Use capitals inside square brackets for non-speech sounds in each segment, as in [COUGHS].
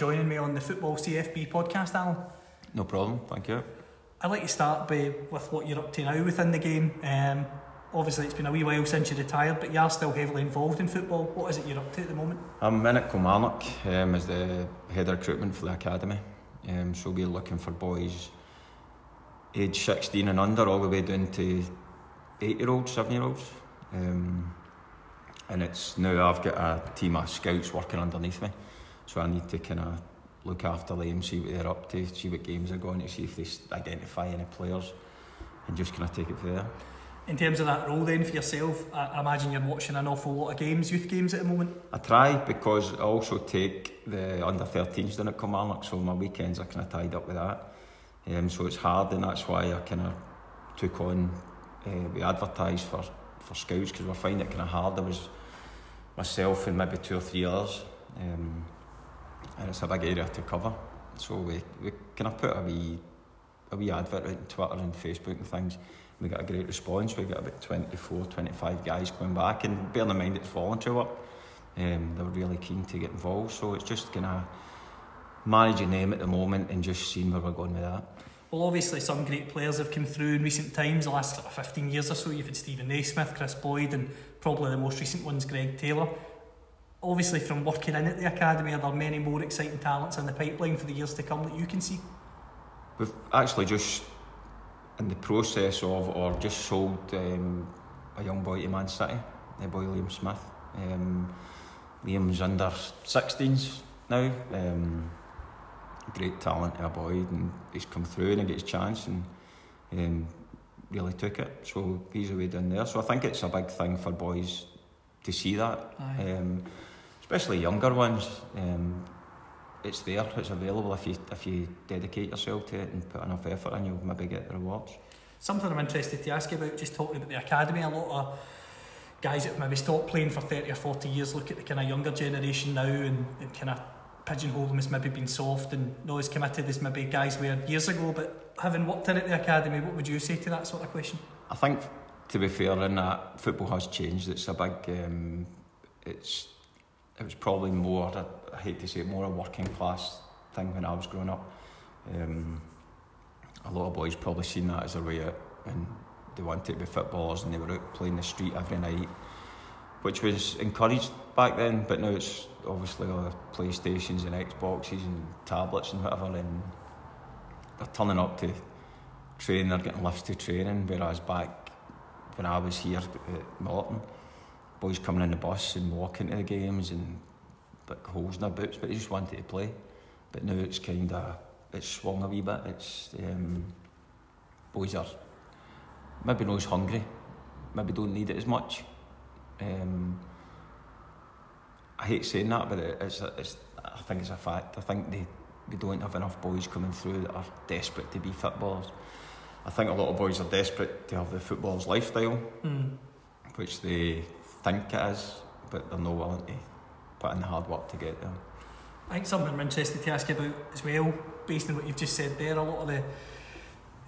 Joining me on the Football CFB podcast, Alan. No problem, thank you. I'd like to start by, with what you're up to now within the game. Um, obviously, it's been a wee while since you retired, but you are still heavily involved in football. What is it you're up to at the moment? I'm in at Kilmarnock um, as the head of recruitment for the academy. Um, so we're looking for boys aged 16 and under, all the way down to 8 year olds, 7 year olds. Um, and it's now I've got a team of scouts working underneath me. So I need to kind of look after them, see what they're up to, see what games are going to, see if they identify any players, and just kind of take it from there. In terms of that role, then for yourself, I, I imagine you're watching an awful lot of games, youth games at the moment. I try because I also take the under 13s down at Kilmarnock, so my weekends are kind of tied up with that. Um, so it's hard, and that's why I kind of took on, uh, we advertised for, for scouts because we're finding it kind of hard. There was myself and maybe two or three others, um, and it's a big area to cover. So we, we kind of put a wee, a wee advert out on Twitter and Facebook and things. We got a great response. We got about 24, 25 guys coming back, and bearing in mind it's voluntary work, um, they were really keen to get involved. So it's just kind of managing them at the moment and just seeing where we're going with that. Well, obviously, some great players have come through in recent times, the last sort of 15 years or so. You've had Stephen Naismith, Chris Boyd, and probably the most recent one's Greg Taylor. Obviously, from working in at the academy, are there many more exciting talents in the pipeline for the years to come that you can see? We've actually just in the process of or just sold um, a young boy to Man City, the boy Liam Smith. Um, Liam's under 16s now. Um, great talent, a boy, and he's come through and he gets a chance and um, really took it. So he's away down there. So I think it's a big thing for boys to see that, um, especially younger ones. Um, it's there, it's available if you if you dedicate yourself to it and put enough effort in, you'll maybe get the rewards. Something I'm interested to ask you about, just talking about the academy, a lot of guys that maybe stopped playing for 30 or 40 years look at the kind of younger generation now and, and kind of pigeonhole them as maybe being soft and not as committed as maybe guys were years ago. But having worked in at the academy, what would you say to that sort of question? I think, to be fair, in that football has changed. It's a big. Um, it's. It was probably more. I, hate to say it, more a working class thing when I was growing up. Um, a lot of boys probably seen that as their way out, and they wanted to be footballers, and they were out playing the street every night, which was encouraged back then. But now it's obviously all the PlayStations and Xboxes and tablets and whatever, and they're turning up to train, they're getting lifts to training, whereas back when I was here at Milton, boys coming in the bus and walking to the games and like holes in their boots, but they just wanted to play. But now it's kind of, it's swung a wee bit, it's, um, boys are maybe not as hungry, maybe don't need it as much. Um, I hate saying that, but it's, it's, I think it's a fact. I think they, we don't have enough boys coming through that are desperate to be footballers. I think a lot of boys are desperate to have the footballer's lifestyle, Mm. which they think it is, but they're not willing to put in the hard work to get there. I think something I'm interested to ask you about as well, based on what you've just said there, a lot of the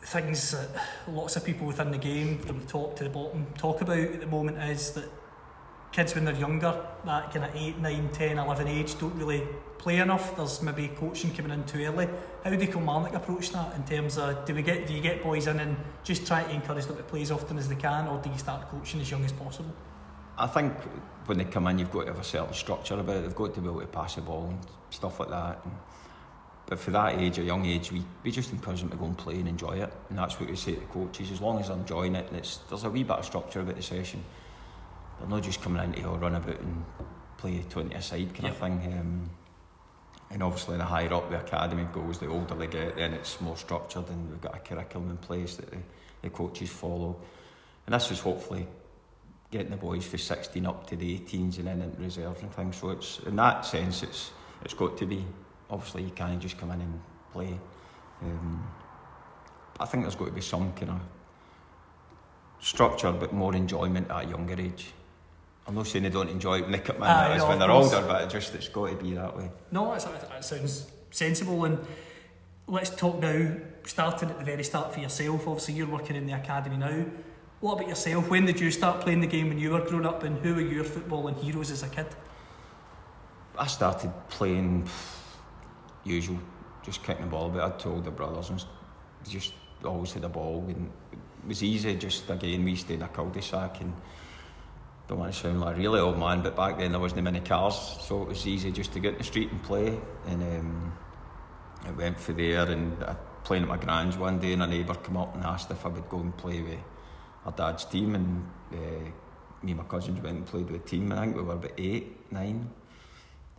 things that lots of people within the game, from the top to the bottom, talk about at the moment is that kids when they're younger, that kind of 8, 9, 10, 11 age, don't really play enough. There's maybe coaching coming in too early. How do Kilmarnock approach that in terms of, do we get do you get boys in and just try to encourage them to play as often as they can, or do you start coaching as young as possible? I think when they come in, you've got to have a certain structure about it. They've got to be able to pass the ball and stuff like that. And, but for that age, a young age, we, we just encourage them to go and play and enjoy it. And that's what we say to the coaches. As long as they're enjoying it, it's, there's a wee bit of structure about the session. They're not just coming in to run about and play 20 aside kind of thing. Um, and obviously, the higher up the academy goes, the older they get, then it's more structured, and we've got a curriculum in place that the, the coaches follow. and this is hopefully getting the boys from 16 up to the 18s and then into reserves and things. So it's in that sense, it's it's got to be. Obviously, you can't just come in and play. Um, I think there's got to be some kind of structure, but more enjoyment at a younger age. I'm not saying they don't enjoy it when they come in as no, when they're course. older, but it just it's got to be that way. No, it's, that sounds sensible. And let's talk now, starting at the very start for yourself. Obviously, you're working in the academy now. What about yourself? When did you start playing the game when you were growing up, and who were your footballing heroes as a kid? I started playing usual, just kicking the ball about. I two older brothers and just always had the ball and it was easy. Just again, we stayed in a cul-de-sac and don't want to sound like a really old man, but back then there wasn't many cars, so it was easy just to get in the street and play. And um, I went for there and I playing at my grand's one day, and a neighbour came up and asked if I would go and play with our dad's team, and uh, me and my cousins went and played with the team. I think we were about eight, nine.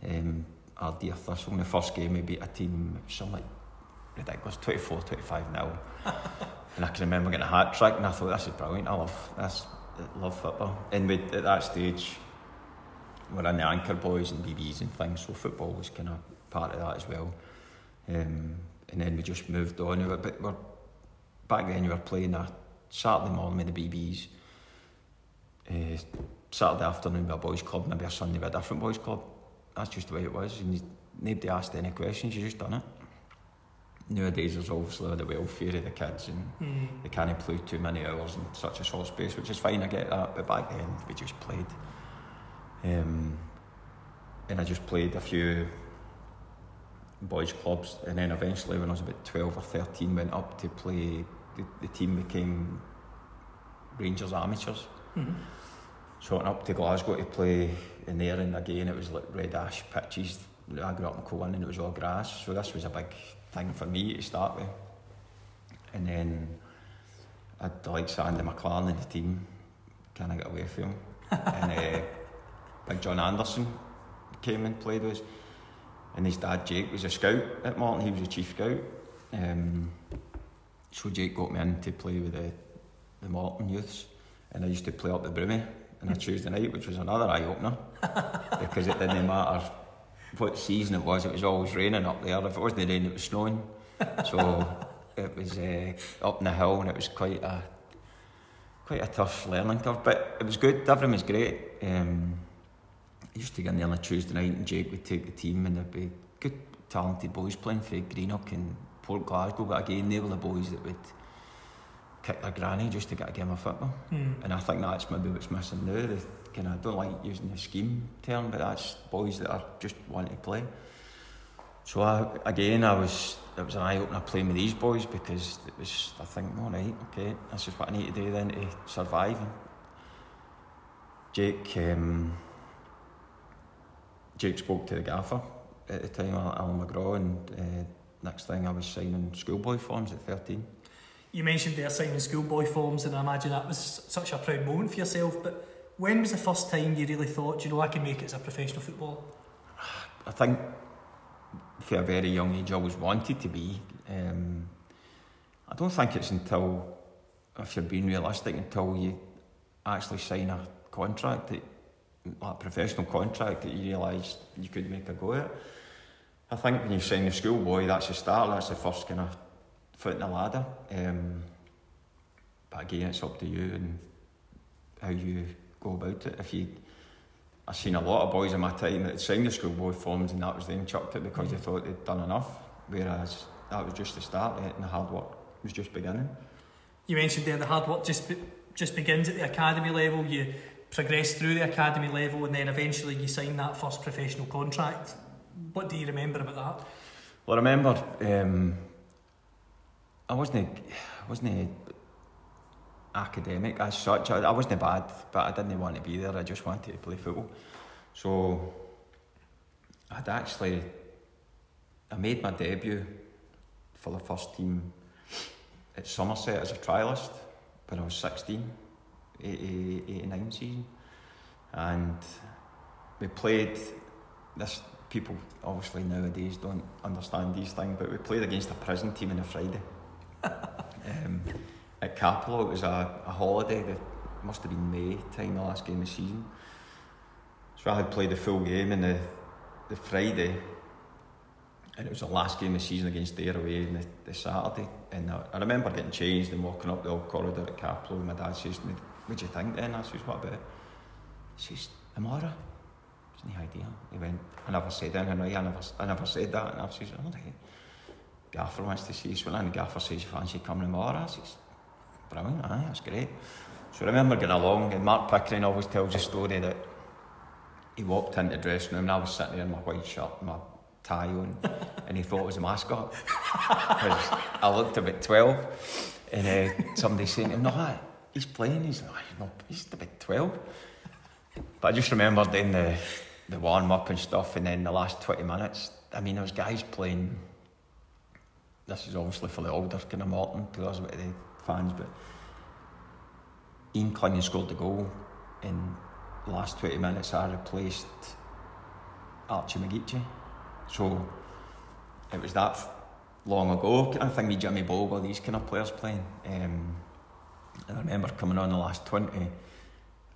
Um, our dear Thistle in the first game we beat a team something like ridiculous 24 25 nil [LAUGHS] and I can remember getting a hat trick and I thought this is brilliant I love this I love football and we, at that stage we're in the anchor boys and BBs and things so football was kind of part of that as well um, and then we just moved on but we're, back then we were playing a Saturday morning with the BBs uh, Saturday afternoon with a boys club maybe a Sunday with a different boys club that's just the way it was. And you, nobody asked any questions, you just done it. Nowadays, there's obviously the welfare of the kids and they can't play too many hours in such a short space, which is fine, I get that. But back then, we just played. Um, and I just played a few boys' clubs, and then eventually, when I was about 12 or 13, went up to play. The, the team became Rangers amateurs. So I went up to Glasgow to play in there, and again it was like red ash pitches. I grew up in Cowan and it was all grass, so this was a big thing for me to start with. And then I had the likes of Andy McLaren in the team, kind of got away from him. [LAUGHS] and uh, Big John Anderson came and played with us. And his dad Jake was a scout at Morton, he was a chief scout. Um, so Jake got me in to play with the, the Morton youths, and I used to play up the Broomy on a Tuesday night, which was another eye opener [LAUGHS] because it didn't matter what season it was, it was always raining up there. If it wasn't raining, it was snowing. So [LAUGHS] it was uh, up in the hill, and it was quite a quite a tough learning curve, but it was good. Everything was great. Um, I used to get in there on a Tuesday night, and Jake would take the team, and there'd be good, talented boys playing for Greenock and Port Glasgow. But again, they were the boys that would kick their granny just to get a game of football. And I think that's maybe what's missing now. The kind of I don't like using the scheme term, but that's boys that are just wanting to play. So I, again, I was it was an eye opener playing with these boys because it was I think all right, okay, this is what I need to do then to survive. And Jake, um, Jake spoke to the gaffer at the time, Allan McGraw, and uh, next thing I was signing schoolboy forms at 13. You mentioned there signing schoolboy forms, and I imagine that was such a proud moment for yourself. But when was the first time you really thought, you know, I can make it as a professional footballer? I think for a very young age, I always wanted to be. Um, I don't think it's until, if you're being realistic, until you actually sign a contract, that, like a professional contract, that you realise you could make a go at it. I think when you sign a schoolboy, that's the start, that's the first kind of foot in the ladder. Um, but again, it's up to you and how you go about it. If you I've seen a lot of boys in my time that signed the schoolboy forms and that was then chucked it because they thought they'd done enough, whereas that was just the start and the hard work was just beginning. You mentioned there the hard work just be, just begins at the academy level. You progress through the academy level, and then eventually you sign that first professional contract. What do you remember about that? Well, I remember um, I wasn't I wasn't academic as such. I, I wasn't bad, but I didn't want to be there. I just wanted to play football. So I'd actually I made my debut for the first team at Somerset as a trialist when I was 16, 80, 89 season. And we played this people obviously nowadays don't understand these things, but we played against a prison team on a Friday. [LAUGHS] um, at Cappielow, it was a, a holiday. The must have been May time, the last game of the season. So I had played the full game in the, the Friday, and it was the last game of the season against away on the, the Saturday. And I, I remember getting changed and walking up the old corridor at Cappielow, and my dad says to me, What do you think then? I says, What about it? He says, Amara. It's no idea. He went, I never said anything, I never, I never said that. And I says, Oh, the Gaffer wants to see. Well, and Gaffer says, Fancy coming tomorrow? I says, Brilliant, aye, that's great. So I remember getting along, and Mark Pickering always tells the story that he walked into the dressing room and I was sitting there in my white shirt and my tie on [LAUGHS] and he thought it was a mascot because I looked about 12 and uh, somebody saying to him, no, he's playing, he's, no, he's, about 12 but I just remember doing the, the warm up and stuff and then the last 20 minutes I mean was guys playing this is obviously for the older kind of Morton players with the fans but Ian Clinton scored the goal in the last 20 minutes I replaced Archie McGeechy so it was that long ago kind of thing with Jimmy Bogle these kind of players playing. Um, and I remember coming on the last 20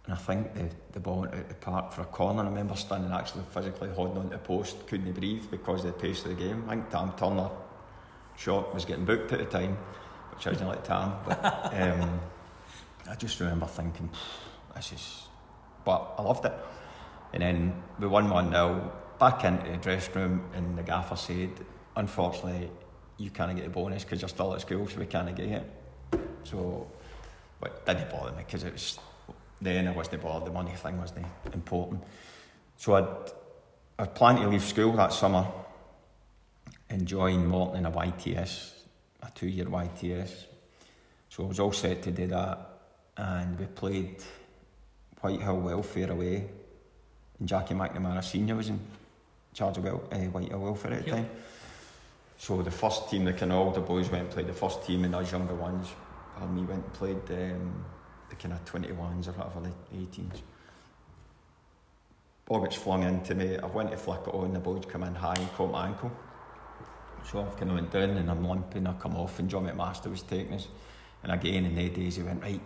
and I think the, the ball went out the park for a corner I remember standing actually physically holding on to the post couldn't breathe because of the pace of the game I think Tam Turner shot was getting booked at the time which I didn't like Tam but [LAUGHS] um, I just remember thinking this is but I loved it. And then we won 1 0, back into the dressing room, and the gaffer said, Unfortunately, you can't get the bonus because you're still at school, so we can't get it. So, but it didn't bother me because it was then I wasn't bothered, the money thing wasn't important. So I'd, I'd planned to leave school that summer and join Morton in a YTS, a two year YTS. So I was all set to do that, and we played Whitehill Welfare away, and Jackie McNamara Senior was in charge of well, uh, Whitehill Welfare at the time. So the first team, the kind of older boys went and played the first team, and us younger ones, and me went and played um, the kind of 21s or whatever, the 18s. Ball gets flung into me, I went to flick it on, the boys come in high and caught my ankle. So I've kind of went down and I'm limping, I come off and John McMaster was taking us. And again in the days he went, right,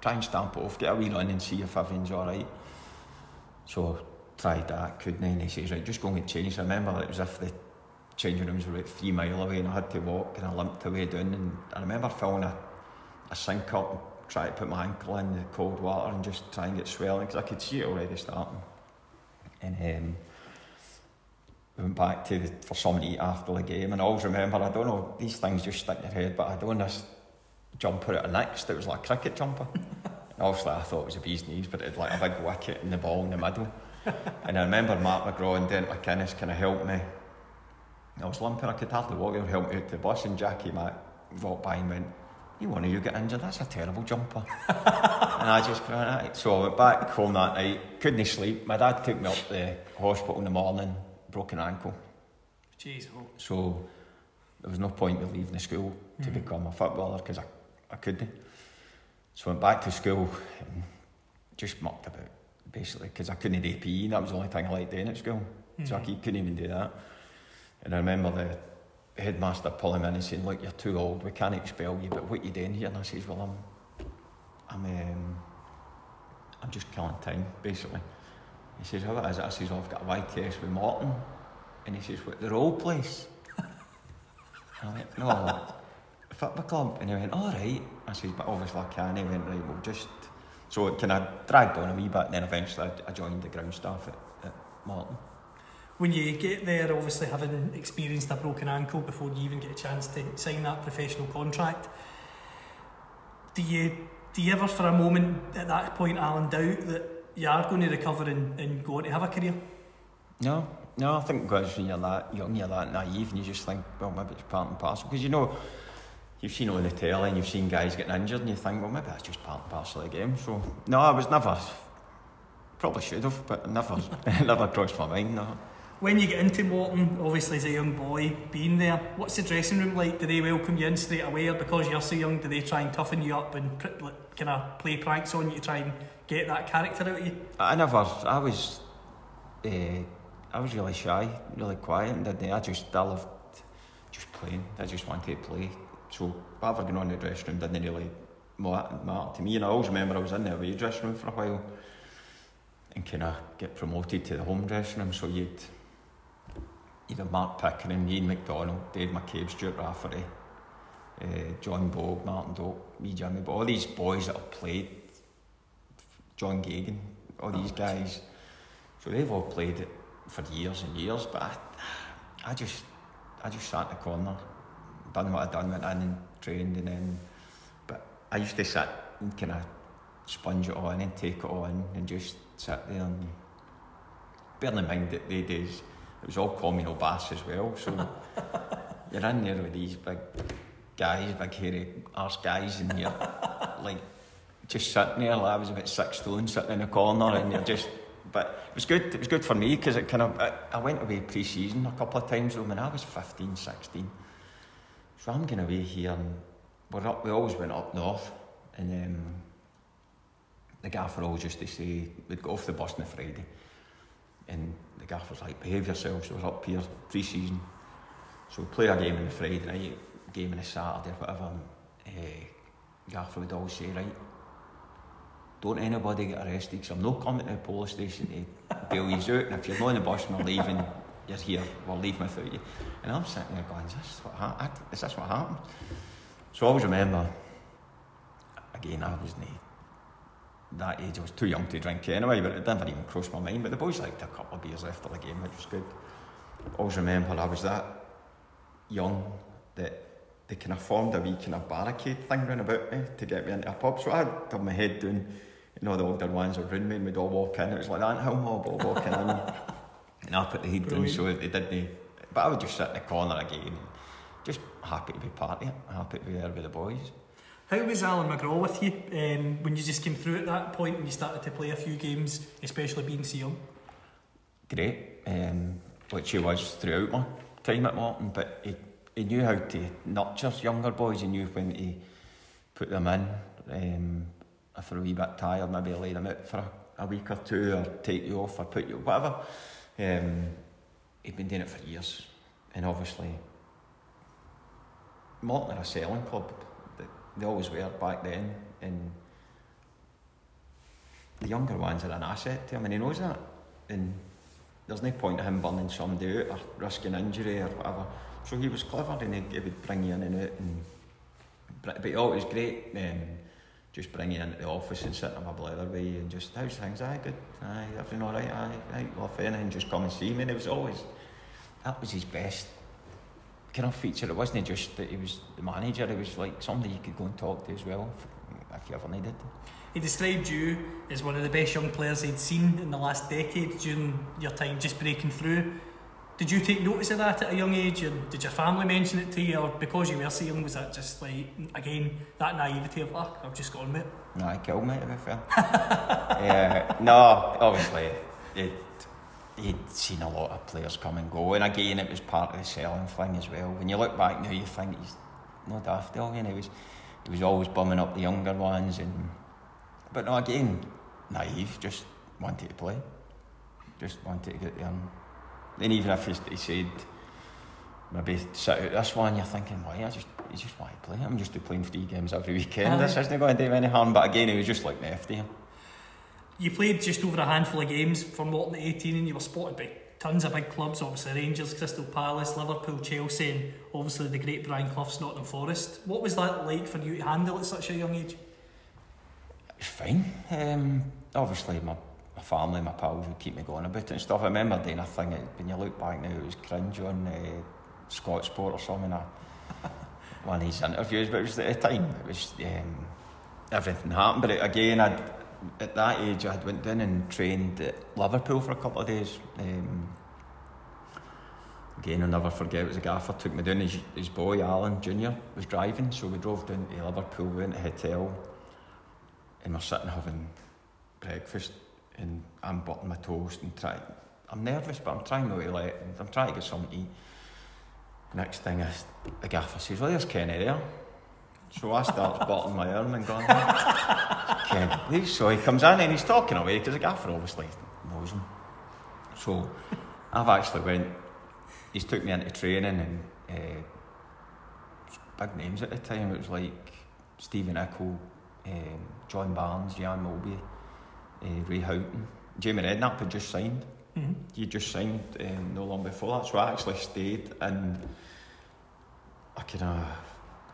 try and stamp it off, get a wee run and see if everything's alright. So tried that, couldn't and he says, right, just go and change. I remember it was as if the changing rooms were about three mile away and I had to walk and I limped away down and I remember filling a, a sink up try to put my ankle in the cold water and just try and get swelling because I could see it already starting. And um, we went back to the, for something to eat after the game and I always remember, I don't know, these things just stick in your head, but I don't this jumper at a next, it was like a cricket jumper. [LAUGHS] and obviously I thought it was a bee's knees, but it had like a big wicket and the ball in the middle. [LAUGHS] and I remember Mark McGraw and Derek McInnes kind of helped me. I was limping, I could hardly walk, they helping me out to the bus and Jackie Mac walked by and went, you one of you get injured, that's a terrible jumper. [LAUGHS] and I just went, right. So I went back home that night, couldn't sleep. My dad took me up to the hospital in the morning, broken ankle. Jeez, oh. So there was no point in leaving the school to Mhm. become a footballer because I, I couldn't. So I went back to school and just mucked about basically because I couldn't do PE and that was the only thing I liked doing at school. So I Mhm. couldn't even do that. And I remember the headmaster pulling me in and saying, look, you're too old, we can't expel you, but what are you doing here? And I says, well, I'm, I'm, um, I'm just killing time, basically. He says, how is it? I says, well, I've got a YTS with Morton. And he says, what, the role place? I went, no, football club. And he went, all right. I says, but obviously I can't. He went, right, well, just... So it kind of dragged on a wee bit, and then eventually I, I joined the ground staff at, at Morton. When you get there, obviously having experienced a broken ankle before you even get a chance to sign that professional contract, do you do you ever for a moment at that point, Alan, doubt that you are going to recover and, and go on to have a career? No, no, I think because when you're that young, you're that naive, and you just think, well, maybe it's part and parcel. Because you know, you've seen on the telly and you've seen guys getting injured, and you think, well, maybe that's just part and parcel of the game. So, no, I was never, probably should have, but never, [LAUGHS] never crossed my mind. No. When you get into Morton, obviously as a young boy, being there, what's the dressing room like? Do they welcome you in straight away, or because you're so young, do they try and toughen you up and like, kind of play pranks on you to try and get that character out of you? I never, I was, uh, I was really shy, really quiet, and didn't I? I just, I loved just playing. I just wanted to play. So whatever going on in the dressing room didn't really Martin to me, and I always remember I was in the away dressing room for a while and kind of get promoted to the home dressing room. So you'd either Mark Pickering, Ian McDonald, Dave McCabe, Stuart Rafferty, uh, John Bogue, Martin Dope, me, Jimmy, but all these boys that have played, John Gahagan, all these guys, so they've all played it for years and years. But I, I just, I just sat in the corner, done what I'd done, went in and trained, and then, but I used to sit and kind of sponge it all in and take it all in and just sit there and bearing in mind that they days it was all communal bass as well. So you're in there with these big guys, big hairy arse guys, and you're like just sitting there. Like I was about six stone, sitting in a corner, and you're just. But it was good. It was good for me because it kind of. I, I went away pre-season a couple of times when I was 15, 16. So I'm going away here, and we're up. We always went up north, and um, the gaffer always used to say we'd go off the bus on a Friday, and gaffer's like, behave yourselves. We're up here pre-season, so we play a game on the Friday night, game on the Saturday whatever. And, uh, gaffer would always say, right, don't anybody get arrested because I'm not coming to the police station to bail you out. And if you're not on the bus and we're leaving, you're here. We're leaving without you. And I'm sitting there going, is this what, ha- is this what happened? So I always remember, again, I was that age. I was too young to drink anyway, but it never even crossed my mind. But the boys liked a couple of beers after the game, which was good. I always remember I was that young that they kind of formed a wee kind of barricade thing round about me to get me into a pub. So I had my head down, you know, the older ones around me and we'd all walk in. It was like that, how mob all walking in. [LAUGHS] And I put the head down so they didn't. But I would just sit in the corner again, just happy to be part of it, happy to be there with the boys. How was Allan McGraw with you um, when you just came through at that point and you started to play a few games, especially being so young? Great, um, which he was throughout my time at Morton, but he, he knew how to nurture younger boys. He knew when to put them in. Um, if they're a wee bit tired, maybe lay them out for a, a week or two, or take you off, or put you whatever. Um, he'd been doing it for years, and obviously, Morton are a selling club. They, always were back then, and the younger ones are an asset to him, and he knows that. And there's no point in him burning somebody out or risking injury or whatever. So he was clever, and he, he would bring you in and out, and but he always great. Um, just bring you into the office and sit in my blather you and just how's things? Aye, good. Aye, everything all right? Aye, aye. Well, if anything, just come and see me. And it was always that was his best kind of feature. It wasn't just that he was the manager. It was like somebody you could go and talk to as well if, if you ever needed. He described you as one of the best young players he'd seen in the last decade during your time just breaking through. Did you take notice of that at a young age, and did your family mention it to you, or because you were so young, was that just like again that naivety of, "Fuck, I've just gone with it"? No, I killed me to be fair. [LAUGHS] yeah, no, obviously it, he'd seen a lot of players come and go, and again it was part of the selling thing as well. When you look back now, you think he's no daft, you know, he was he was always bumming up the younger ones, and but no, again, naive, just wanted to play, just wanted to get there. And, then even if he, said maybe sit out this one, you're thinking, why? I just he just want to play. I'm just playing three games every [LAUGHS] weekend. Aye. This isn't going to do any harm. But again, he was just like him. You played just over a handful of games for Morton at 18 and you were spotted by tons of big clubs, obviously Rangers, Crystal Palace, Liverpool, Chelsea and obviously the great Brian Clough's Nottingham Forest. What was that like for you to handle at such a young age? It's fine. Um, obviously, my, my family, my pals would keep me going about it and stuff. I remember doing a thing, it- when you look back now, it was cringe on uh, Scotsport or something. uh, one of his interviews, but it was at the time, it was um, everything happened. But it, again, I'd, at that age, I went down and trained at Liverpool for a couple of days. Um, again, I'll never forget, it was a gaffer took me down, his, his boy Alan Junior was driving, so we drove down to Liverpool, We went to a hotel, and we're sitting having breakfast, and I'm butting my toast and trying. I'm nervous, but I'm trying not to let. I'm trying to get something to eat. Next thing is the gaffer says, "Well, there's Kenny there." So I start butting my arm and going. So he comes in and he's talking away because the gaffer obviously knows him. So I've actually went. He's took me into training and uh, big names at the time. It was like Steve Nicol, um, John Barnes, Jan Molby, uh, Ray Houghton. Jamie Redknapp had just signed. Mhm. He just signed um, no long before that, so I actually stayed and I kind of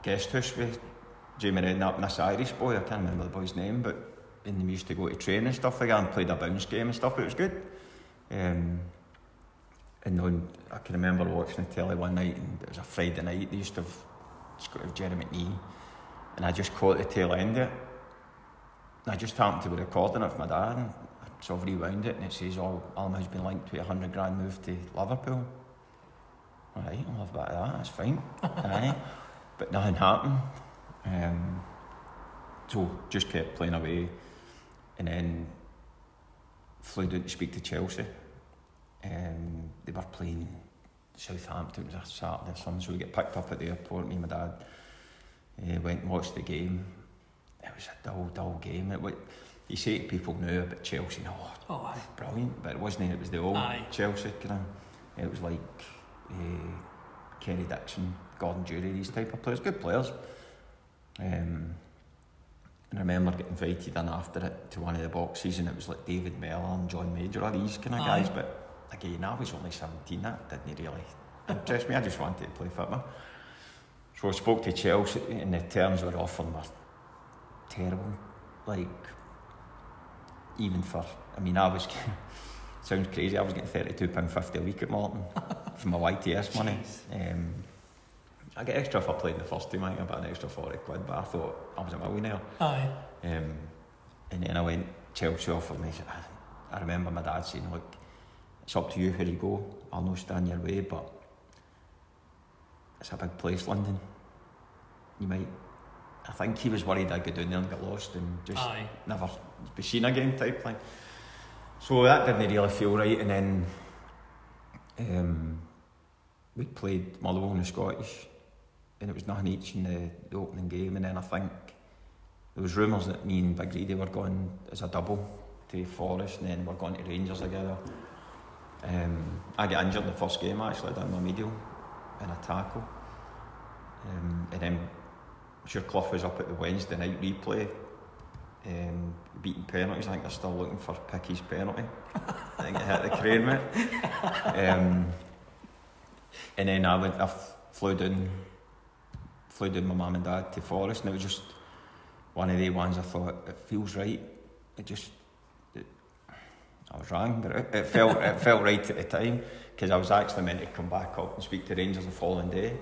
guest house with Jamie Redknapp and this Irish boy. I can't remember the boy's name, but and we used to go to train and stuff like that and played a bounce game and stuff. It was good. Um, and then I can remember watching the telly one night, and it was a Friday night. They used to have, to have Gerry McNee, and I just caught the tail end of it. And I just happened to be recording it with my dad, and so I've rewound it, and it says, "Oh, Alma's been linked to a hundred grand move to Liverpool." All right, I'll have a bit of that. That's fine. [LAUGHS] But nothing happened. Um, so just kept playing away, and then flew down to speak to Chelsea. Um, they were playing Southampton. It was a Saturday or something, so we get picked up at the airport. Me and my dad uh, went and watched the game. It was a dull, dull game. It, wa- you say to people now about Chelsea, no, Oh, aye. brilliant, but it wasn't. It was the old Aye. Chelsea kind of. It was like uh, Kerry Dixon, Gordon Durie, these type of players, good players. Um, and I remember getting invited in after it to one of the boxes, and it was like David Mellor and John Major, all these kind of Aye. guys. But again, I was only seventeen. That didn't really interest me. I just wanted to play football. So I spoke to Chelsea, and the terms they were offering were terrible. Like even for, I mean, I was [LAUGHS] sounds crazy. I was getting thirty two pound fifty a week at Morton [LAUGHS] for my YTS money. Um, I get extra if I played in the first team, I think I got an extra 40 quid, but I thought I was at my wee now. Aye. Um, and then I went Chelsea offered me, I, I remember my dad saying, look, it's up to you where you go, I'll not stand your way, but it's a big place, London. You might, I think he was worried I'd go down there and get lost and just Aye. never be seen again type thing. So that didn't really feel right, and then um, we played Motherwell in the Scottish and it was nothing each in the, the opening game. And then I think there was rumours that me and Big Reedy were going as a double to Forest, and then we're going to Rangers together. Um, I got injured in the first game actually, down my medial in a tackle. Um, and then sure Clough was up at the Wednesday night replay, um, beating penalties. I think they're still looking for Picky's penalty. I think it hit the crane, mate. [LAUGHS] Um, and then I went, I flew down, flew down my mum and dad to Forest, and it was just one of the ones I thought it feels right. It just, it, I was wrong, but it, it felt it felt right at the time because I was actually meant to come back up and speak to Rangers the following day.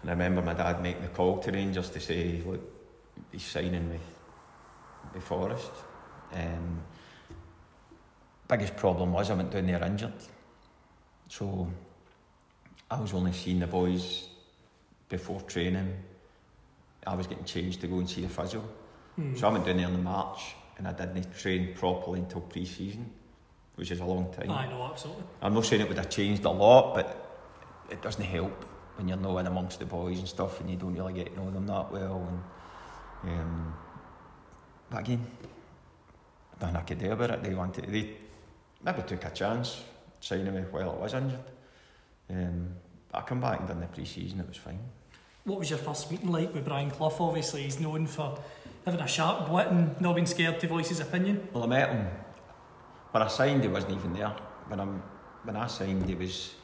And I remember my dad making the call to Rangers to say, look, he's signing with, with Forest. Um, biggest problem was I went down there injured. So I was only seeing the boys before training. I was getting changed to go and see the physio. Hmm. So I went down there in March and I didn't train properly until pre-season, which is a long time. Aye, no, absolutely. I'm not saying it would have changed a lot, but it doesn't help when you're not in amongst the boys and stuff and you don't really get to know them that well. And um, but again, nothing I could do about it. They wanted they maybe took a chance signing me while I was injured. Um, but I come back and done the pre-season. It was fine. What was your first meeting like with Brian Clough? Obviously, he's known for having a sharp wit and not being scared to voice his opinion. Well, I met him when I signed. He wasn't even there. When I'm when I signed, he was.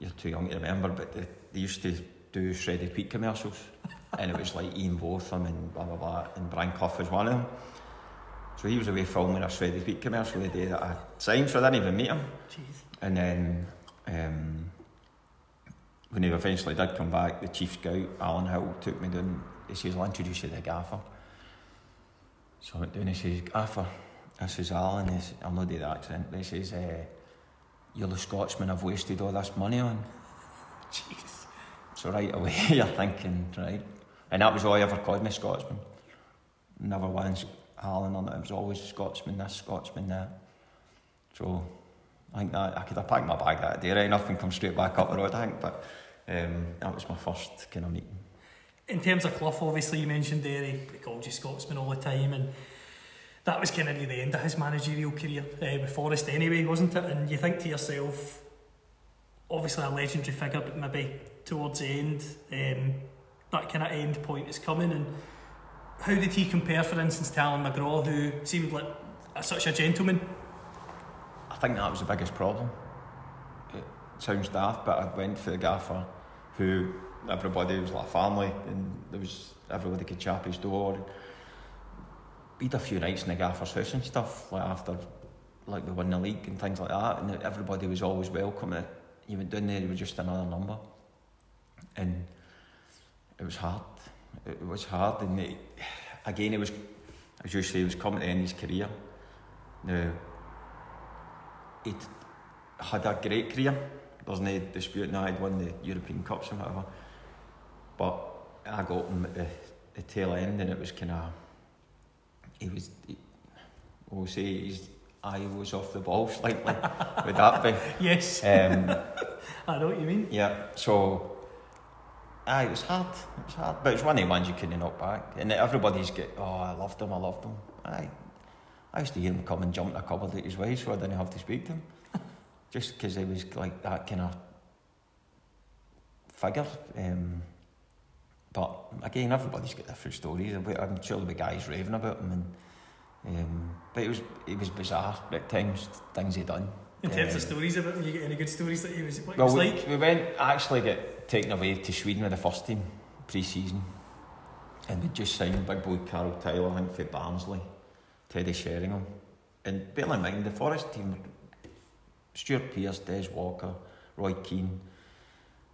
You're too young to remember, but they, they used to do shredded wheat commercials, [LAUGHS] and it was like Ian Botham and blah blah blah, and Brian Clough was one of them. So he was away filming a shredded wheat commercial the day that I signed, so I didn't even meet him. Jeez. And then um, when he eventually did come back, the chief scout, Alan Hill, took me down. He says, I'll introduce you to the gaffer. So I went down and he says, Gaffer, this is Alan. He says, I'm not do the accent. He says, uh, You're the Scotsman I've wasted all this money on. [LAUGHS] Jeez. So right away [LAUGHS] you're thinking, right? And that was all I ever called me, Scotsman. Never once Alan on it. It was always Scotsman this, Scotsman that. So I think that I could have packed my bag that day, right enough, and come straight back up the road, I think. But um, that was my first kind of meeting. In terms of Clough, obviously, you mentioned there he he called you Scotsman all the time, and that was kind of near the end of his managerial career uh, with Forest anyway, wasn't it? And you think to yourself, obviously a legendary figure, but maybe towards the end, um, that kind of end point is coming. And how did he compare, for instance, to Allan McGraw, who seemed like such a gentleman? I think that was the biggest problem. It sounds daft, but I went for the gaffer who everybody was like family and there was everybody could chap his door. We had a few nights in the gaffer's house and stuff, like after like we won the league and things like that, and everybody was always welcome. You went down there, you were just another number. And it was hard. It was hard, and it, again, it was, as you say, he was coming to end his career. Now, he'd had a great career. There's no dispute. that I'd won the European Cups and whatever. But I got him at the, the tail end, and it was kind of he was. He, we'll say his eye was off the ball [LAUGHS] slightly. Would that be? Yes, Um, [LAUGHS] I know what you mean. yeah. So. Aye, it was hard. It was hard, but it's one of the ones you couldn't knock back. And everybody's get, oh, I loved him, I loved him. Aye, I used to hear him come and jump in a cupboard at his way, so I didn't have to speak to him. Just because he was like that kind of figure. Um, but again, everybody's got different stories. I'm sure there'll be guys raving about him, and um, but it was it was bizarre at times things he done. In terms of Um, stories about him, you get any good stories that he was, what well, was we, like? we went actually get taken away to Sweden with the first team pre-season, and we just signed big boy Carl Tiler, I think for Barnsley, Teddy Sheringham, and bear in mind the Forest team, Stuart Pearce, Des Walker, Roy Keane,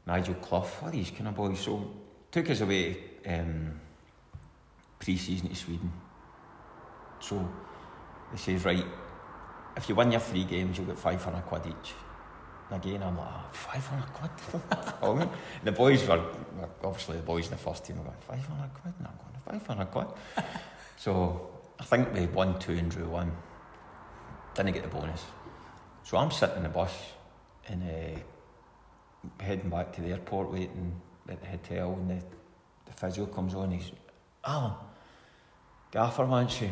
Nigel Clough, all these kind of boys. So took us away um, pre-season to Sweden. So they says right, if you win your three games, you'll get 500 quid each. And again, I'm like, oh, 500 quid? [LAUGHS] The boys were, obviously the boys in the first team were going, 500 quid? And I'm going, 500 quid? [LAUGHS] so I think we won two and drew one. Didn't get the bonus. So I'm sitting in the bus and uh, heading back to the airport, waiting at the hotel, and the, the physio comes on. He's, Alan, Gaffer wants you.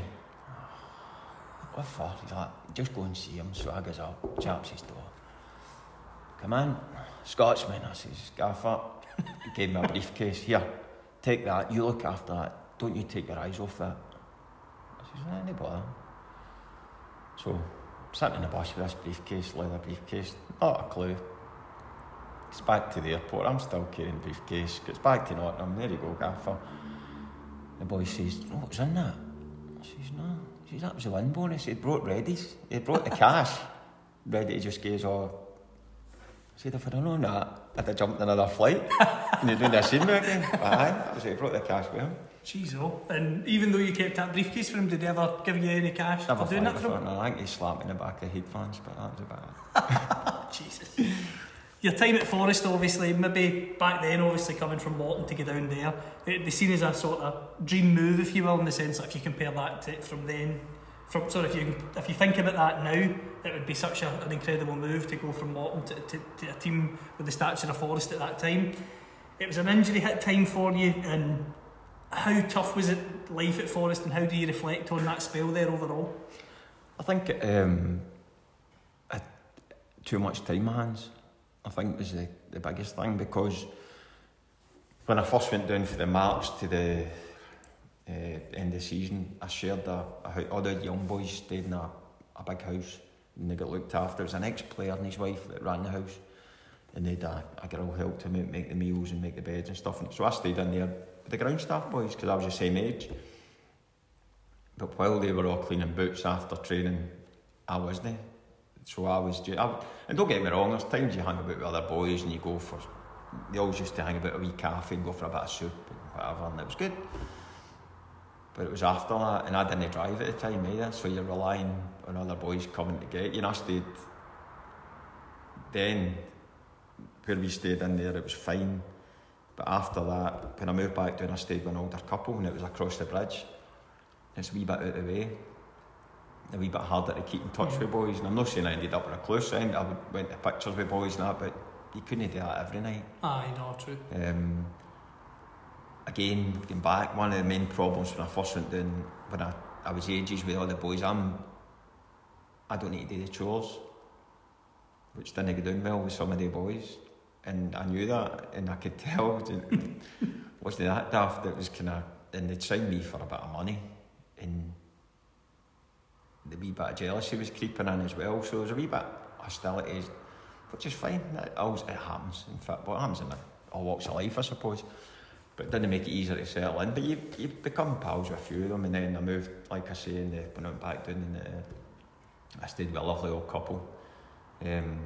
What for? He's like, just go and see him. So I goes up, chaps his door. Come on, Scotsman. I says, Gaffer. He gave me a briefcase. Here, take that. You look after that. Don't you take your eyes off that. I says, nah, bother. So, sat in the bus with this briefcase, leather briefcase, not a clue. It's back to the airport. I'm still carrying briefcase. Gets back to Nottingham. There you go, Gaffer. The boy says, oh, what's in that? I says, no. He says, that was the win bonus. He brought readies. He brought the cash. Ready to just goes, oh. I said, if I'd have known that, I'd have jumped another flight. [LAUGHS] and you're doing the scene again. Aye. I said, he brought the cash with him. Jeez, oh. And even though you kept that briefcase for him, did he ever give you any cash Never for doing that for him? it. I think he slapped me in the back of the headphones, but that was about it. [LAUGHS] Jesus. Your time at Forest, obviously, maybe back then, obviously coming from Morton to go down there, it, they seen as a sort of dream move, if you will, in the sense that if you compare that to from then, from sort of if you if you think about that now, it would be such a, an incredible move to go from Morton to, to, to a team with the stature of Forest at that time. It was an injury hit time for you, and how tough was it life at Forest, and how do you reflect on that spell there overall? I think um, I, too much time my hands. I think was the, the biggest thing because when I first went down for the March to the uh, end of the season, I shared a, a the young boys stayed in a, a big house and they got looked after. There was an ex-player and his wife that ran the house and they'd I, I get all help to make, make the meals and make the beds and stuff. And so I stayed in there with the ground staff boys because I was the same age. But while they were all cleaning boots after training, I wasn't. So I was just, I, and don't get me wrong, there's times you hang about with other boys and you go for, they always used to hang about a wee cafe and go for a bit of soup and whatever, and it was good. But it was after that, and I didn't drive at the time either, so you're relying on other boys coming to get you. And I stayed, then where we stayed in there, it was fine. But after that, when I moved back down, I stayed with an older couple, and it was across the bridge. It's a wee bit out of the way. A wee bit harder to keep in touch with boys. And I'm not saying I ended up on a close end. I would, went to pictures with boys and that, but you couldn't do that every night. Aye, no, true. Um, again, looking back, one of the main problems when I first went down, when I, I was ages with all the boys, I'm, I don't need to do the chores, which didn't go down well with some of the boys. And I knew that, and I could tell, wasn't that daft, that was kind of, then they'd sign me for a bit of money, and the wee bit of jealousy was creeping in as well. So there was a wee bit hostility, which is fine. It, always, it happens in football. It happens in all walks of life, I suppose. But it didn't make it easier to settle in. But you, you become pals with a few of them, and then I moved, like I say, and when I went back down, and uh, I stayed with a lovely old couple. Um,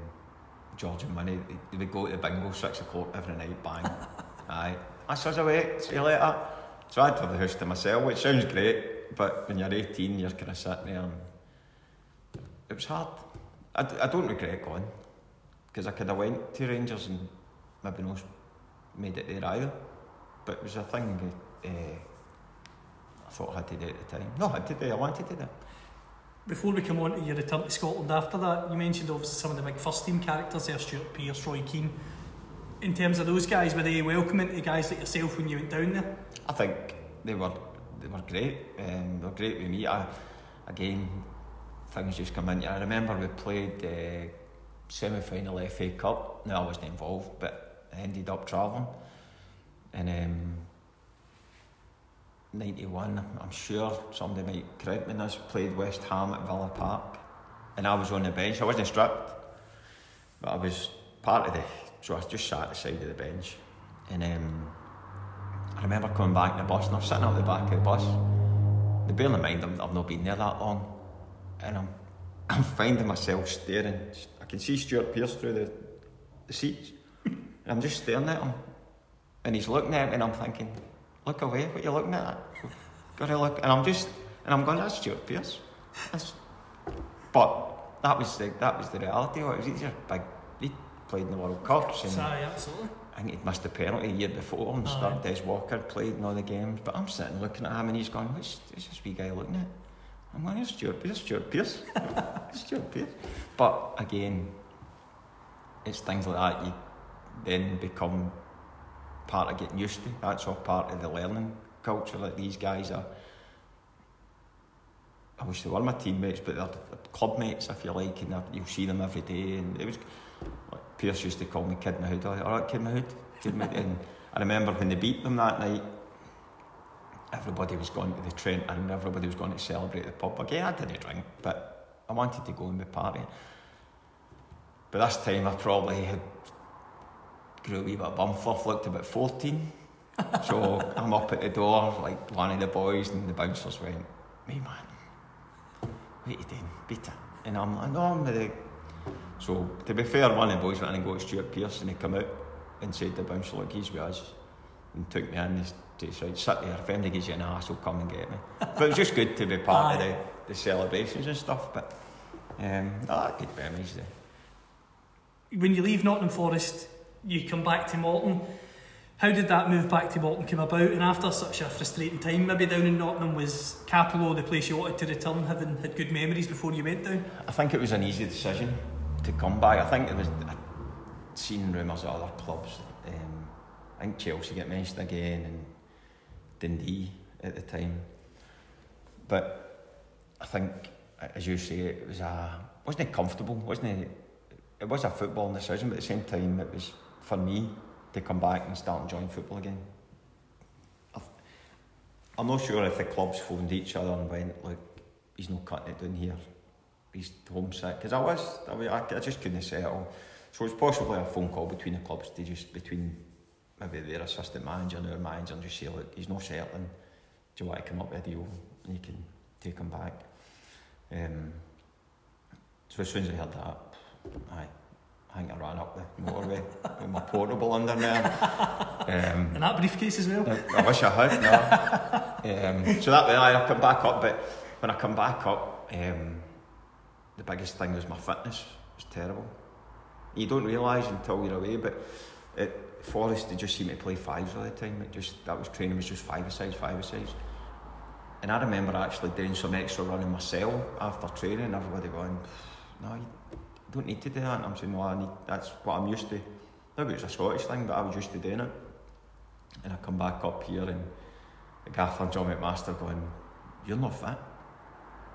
George and Minnie, they would go to the bingo six o'clock every night, bang. [LAUGHS] Aye. That's us away, see you later. So I'd have the house to myself, which sounds great, but when you're 18, you're kind of sitting there and it was hard. I, I don't regret going, because I could have went to Rangers and maybe not made it there either. But it was a thing uh, I thought I had to do at the time. No, I had to do, I wanted to do. Before we come on to your return to Scotland after that, you mentioned obviously some of the big first team characters there, Stuart Pearce, Roy Keane. In terms of those guys, were they welcoming to guys like yourself when you went down there? I think they were they were great. Um, they were great with me. I, again, things just come in. I remember we played uh, semi final FA Cup. No, I wasn't involved, but I ended up travelling. And um, 91, I'm sure somebody might correct me this, played West Ham at Villa Park. And I was on the bench. I wasn't stripped, but I was part of the. So I just sat at the side of the bench. And um, I remember coming back in the bus and I'm sitting out the back of the bus. The bearing in mind I'm, I've not been there that long. And I'm, [COUGHS] I'm finding myself staring. I can see Stuart Pearce through the, the seats. and I'm just staring at him. And he's looking at me and I'm thinking, look away, what are you looking at? Gotta look. And I'm just, and I'm going, that's Stuart Pearce. That's, but that was the, that was the reality. It was easier big, he played in the World Cups. And, Aye, absolutely. I think he'd missed the penalty a year before and started Des Walker played in all the games. But I'm sitting looking at him and he's going, what's, what's this wee guy looking at? I'm going, it's Stuart Pearce, Stuart Pearce. Stuart Pearce. But again, it's things like that you then become part of getting used to. That's all part of the learning culture that these guys are. I wish they were my teammates, but they're club mates, if you like, and you'll see them every day. And it was like Pearce used to call me Kid Mahood. All right, Kid Mahood, Kid Mahood. and I remember when they beat them that night. Everybody was going to the train and everybody was going to celebrate the pub. Again, I didn't drink, but I wanted to go and be party. But this time I probably had grew a wee bit of bum fluff, looked about 14. so [LAUGHS] I'm up at the door, like one of the boys, and the bouncers went, Me man, what are you doing? Beat it. And I'm like, No, I'm the. So to be fair, one of the boys went in and got Stuart Pearce and he come out and said to the bouncer, Look, he's with us. And took me in and he said, Sit there, if anybody gives you an ass, he'll come and get me. but it was just good to be part of the, the celebrations and stuff. But um, I could memories there. When you leave Nottingham Forest, you come back to Morton. How did that move back to Morton come about? And after such a frustrating time, maybe down in Nottingham, was Cappielow the place you wanted to return, having had good memories before you went down? I think it was an easy decision to come back. I think it was. I'd seen rumours of other clubs. Um, I think Chelsea get mentioned again and Dundee at the time. But I think, as you say, it was a wasn't it comfortable? Wasn't it? It was a football decision, but at the same time, it was for me to come back and start enjoying football again. I'm not sure if the clubs phoned each other and went, "Look, he's not cutting it down here." he's homesick because I was, I, I, I just couldn't settle. So it's possibly a phone call between the clubs to just between maybe their assistant manager and our manager and just say, look, he's not settling. Do you want to come up with a deal and you can take him back? Um, so as soon as I heard that, I, I think I ran up the motorway with my portable under me. Um, And that briefcase as well? I, I wish I had. No. um, so that way I come back up, but when I come back up, um, the biggest thing was my fitness was terrible. You don't realise until you're away, but at Forest they just seemed to play fives all the time. It just that was training was just five sides, five sides. And I remember actually doing some extra running myself after training, everybody going, "No, don't need to do that." And I'm saying, "No, I need. That's what I'm used to." Maybe it's a Scottish thing, but I was used to doing it. And I come back up here, and the gaffer John McMaster going, "You're not fit."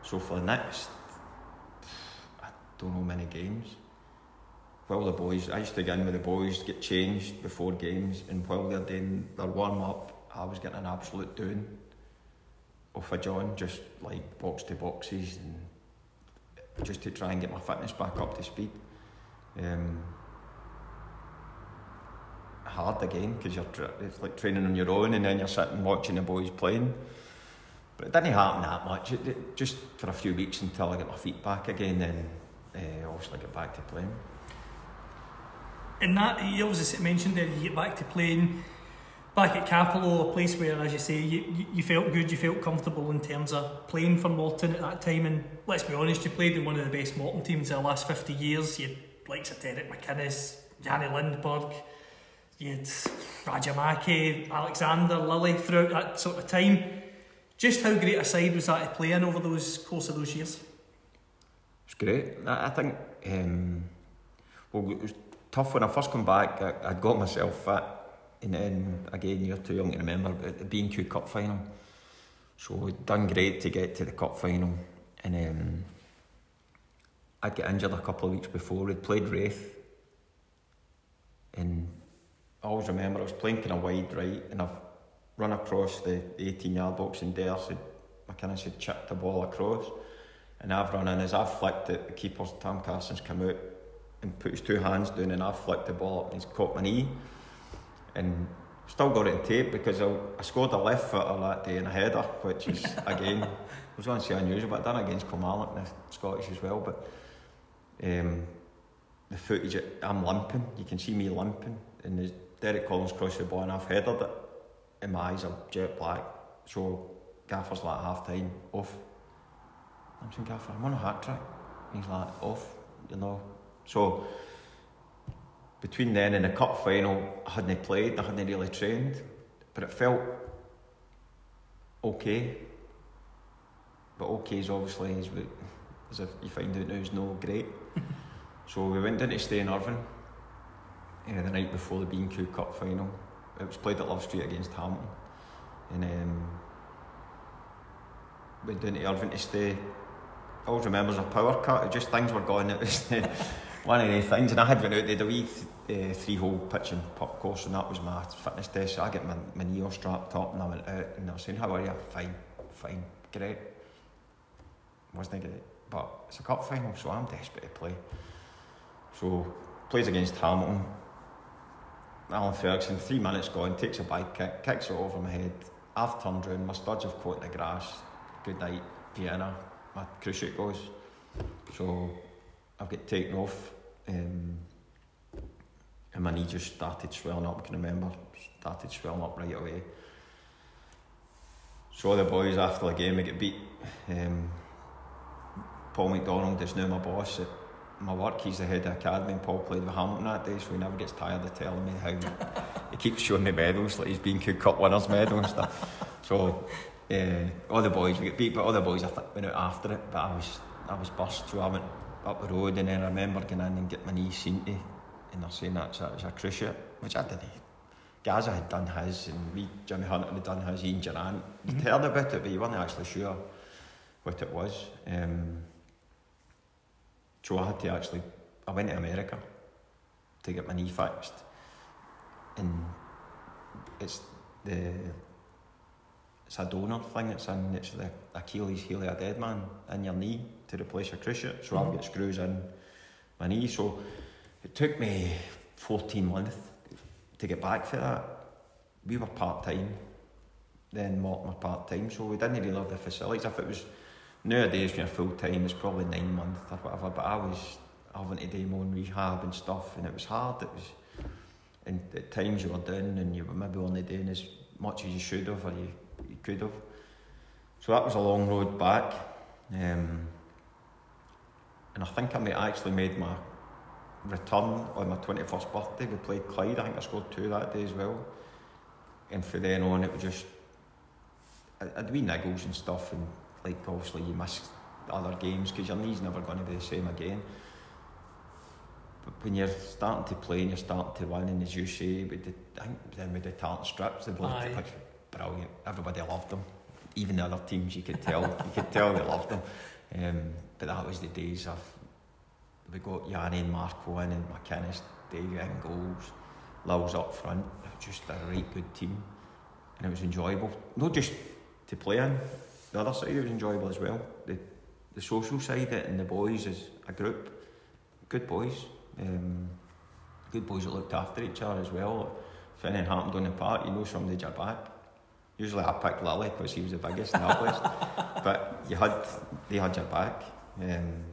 So for the next, I don't know many games. While the boys, I used to get in with the boys, get changed before games, and while they're doing their warm up, I was getting an absolute doing. off a John, just like box to boxes and just to try and get my fitness back up to speed. Um, hard again because you're tra- it's like training on your own and then you're sitting watching the boys playing. But it didn't happen that much. It, it, just for a few weeks until I get my feet back again, then uh, obviously I get back to playing. And that, you obviously mentioned there, you get back to playing back at Cappielow, a place where, as you say, you, you- felt good, you felt comfortable in terms of playing for Morton at that time. And let's be honest, you played in one of the best Morton teams in the last 50 years. You likes of Derek McInnes, Janne Lindberg, you had Rajamaki, Alexander, Lilley throughout that sort of time. Just how great a side was that to play in over those course of those years? It's great. I, I think, um, well, it was tough when I first come back. I, I'd got myself fit, and then again, you're too young to remember, the B&Q Cup final. So done great to get to the Cup final, and um, I'd get injured a couple of weeks before. We'd played Raith, and I always remember I was playing kind of wide right, and I've run across the 18 yard box, and Dare said, McInnes said, chip the ball across. And I've run in as I've flicked it, the keeper's Tom Carson's come out and put his two hands down and I've flicked the ball up and he's caught my knee. And still got it in tape because I, I scored a left footer that day in a header, which is [LAUGHS] again, I was going to say unusual, but I done against Kilmarnock, the Scottish as well. But um, the footage, I'm limping, you can see me limping. And there's Derek Collins crossed the ball and I've headed it, and my eyes are jet black. So Gaffer's like half time off. I'm saying, Gaffer, I'm on a hat trick. He's like, off, you know. So, between then and the cup final, I hadn't played, I hadn't really trained, but it felt okay. But okay is obviously, is what- as if you find out now, is no great. [LAUGHS] so we went down to stay in Irvine uh, the night before the B&Q Cup final. It was played at Love Street against Hamilton. And um, went down to Irvine to stay. I always remember there was a power cut, it just things were going. It was [LAUGHS] [LAUGHS] one of the things, and I had went out there, the wee uh, three hole pitch and putt course, and that was my fitness test. So I get my, my knee all strapped up, and I went out, and I was saying, How are you? Fine, fine, great. Wasn't great, but it's a cup final, so I'm desperate to play. So, plays against Hamilton. Alan Ferguson, three minutes gone, takes a bike kick, kicks it over my head. I've turned round, my studs have caught the grass. Good night, Vienna. My cruciate goes. So I've got taken off, um, and my knee just started swelling up. I can remember, started swelling up right away. So the boys after the game, we get beat. Um, Paul McDonald is now my boss at my work. He's the head of academy, Paul played with Hamilton that day, so he never gets tired of telling me how [LAUGHS] he keeps showing me medals, like he's been Q Cup winners medal and stuff. So uh, all the boys we get beat, but all the boys I think went out after it. But I was I was burst, so I went up the road, and then I remember going in and get my knee seen to, and they're saying that's a, it's a cruciate, which I didn't. Gazza had done his, and we Jimmy Hunter had done his. Ian Durrant, you heard about it, but you weren't actually sure what it was. Um, so I had to actually, I went to America to get my knee fixed, and it's the it's a donor thing. It's in it's the Achilles heel of a dead man in your knee to replace a cruciate. So I've got screws in my knee. So it took me fourteen months to get back for that. We were part time, then er Morton were part time, so we didn't er really love the facilities. If it was nowadays er, when you're full time, it's probably nine months or whatever. But I was having to do my own rehab and stuff, and it was hard. It was, and at times you were doing, and you were maybe only doing as much as you should have or you, you could have. So that was a long road back, um, and I think I may actually made my return on my twenty first birthday. We played Clyde. I think I scored two that day as well. And from then on, it was just I'd wee niggles and stuff, and like obviously you miss other games because your knee's never going to be the same again. But when you're starting to play and you're starting to win, and as you say, with the, I think then with the talent strips, the blood pitch brilliant. Everybody loved them. Even the other teams, you could tell, you could tell they loved them. Um, but that was the days of we got Yanni and Marco in and McInnes, Davey in goals, Lowell's up front. Just a right good team, and it was enjoyable. Not just to play in, the other side it was enjoyable as well. The the social side and the boys as a group, good boys. Um, good boys that looked after each other as well. If anything happened on the park, you know somebody's your back. Usually I picked Lilley because he was the biggest and ugliest. [LAUGHS] but you had, they had your back. Um,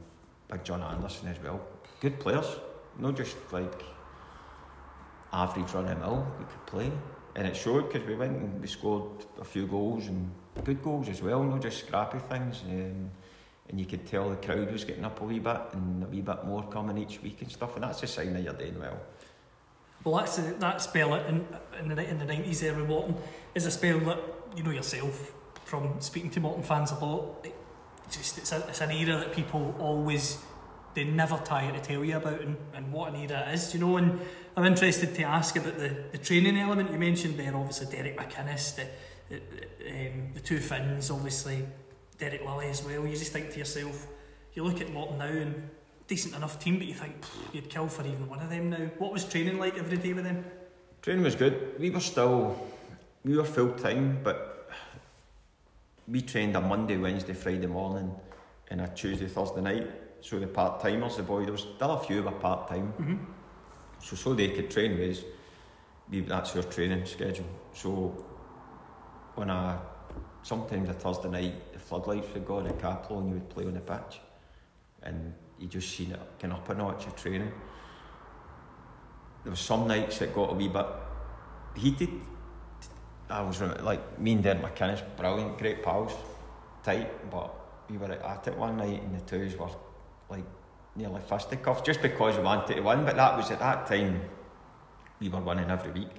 Big John Anderson as well. Good players, not just like average run of mill. We could play, and it showed because we went and we scored a few goals and good goals as well, not just scrappy things. Um, and you could tell the crowd was getting up a wee bit and a wee bit more coming each week and stuff, and that's a sign that you're doing well. Well, that's a, that spell in, in the in the nineties there with Morton is a spell that you know yourself from speaking to Morton fans a lot. It just it's, a, it's an era that people always they never tire to tell you about and, and what an era it is, you know. And I'm interested to ask about the, the training element you mentioned there. Obviously, Derek McInnes, the the, um, the two Finns, obviously Derek Lilley as well. You just think to yourself, you look at Morton now and decent enough team, but you think you'd kill for even one of them now. What was training like every day with them? Training was good. We were still, we were full time, but we trained a Monday, Wednesday, Friday morning, and a Tuesday, Thursday night. So the part timers, the boy, there was still a few were part time. Mm-hmm. So so they could train with us. We, that's your training schedule. So when I sometimes a Thursday night the floodlights would go on at Cappielow and you would play on the pitch, and you just seen it going up a notch of training. There was some nights that got a wee bit heated. I was like me and Derek McInnes, brilliant, great pals, tight, but we were at it one night and the twos were like nearly fisticuffs just because we wanted to win. But that was at that time we were winning every week,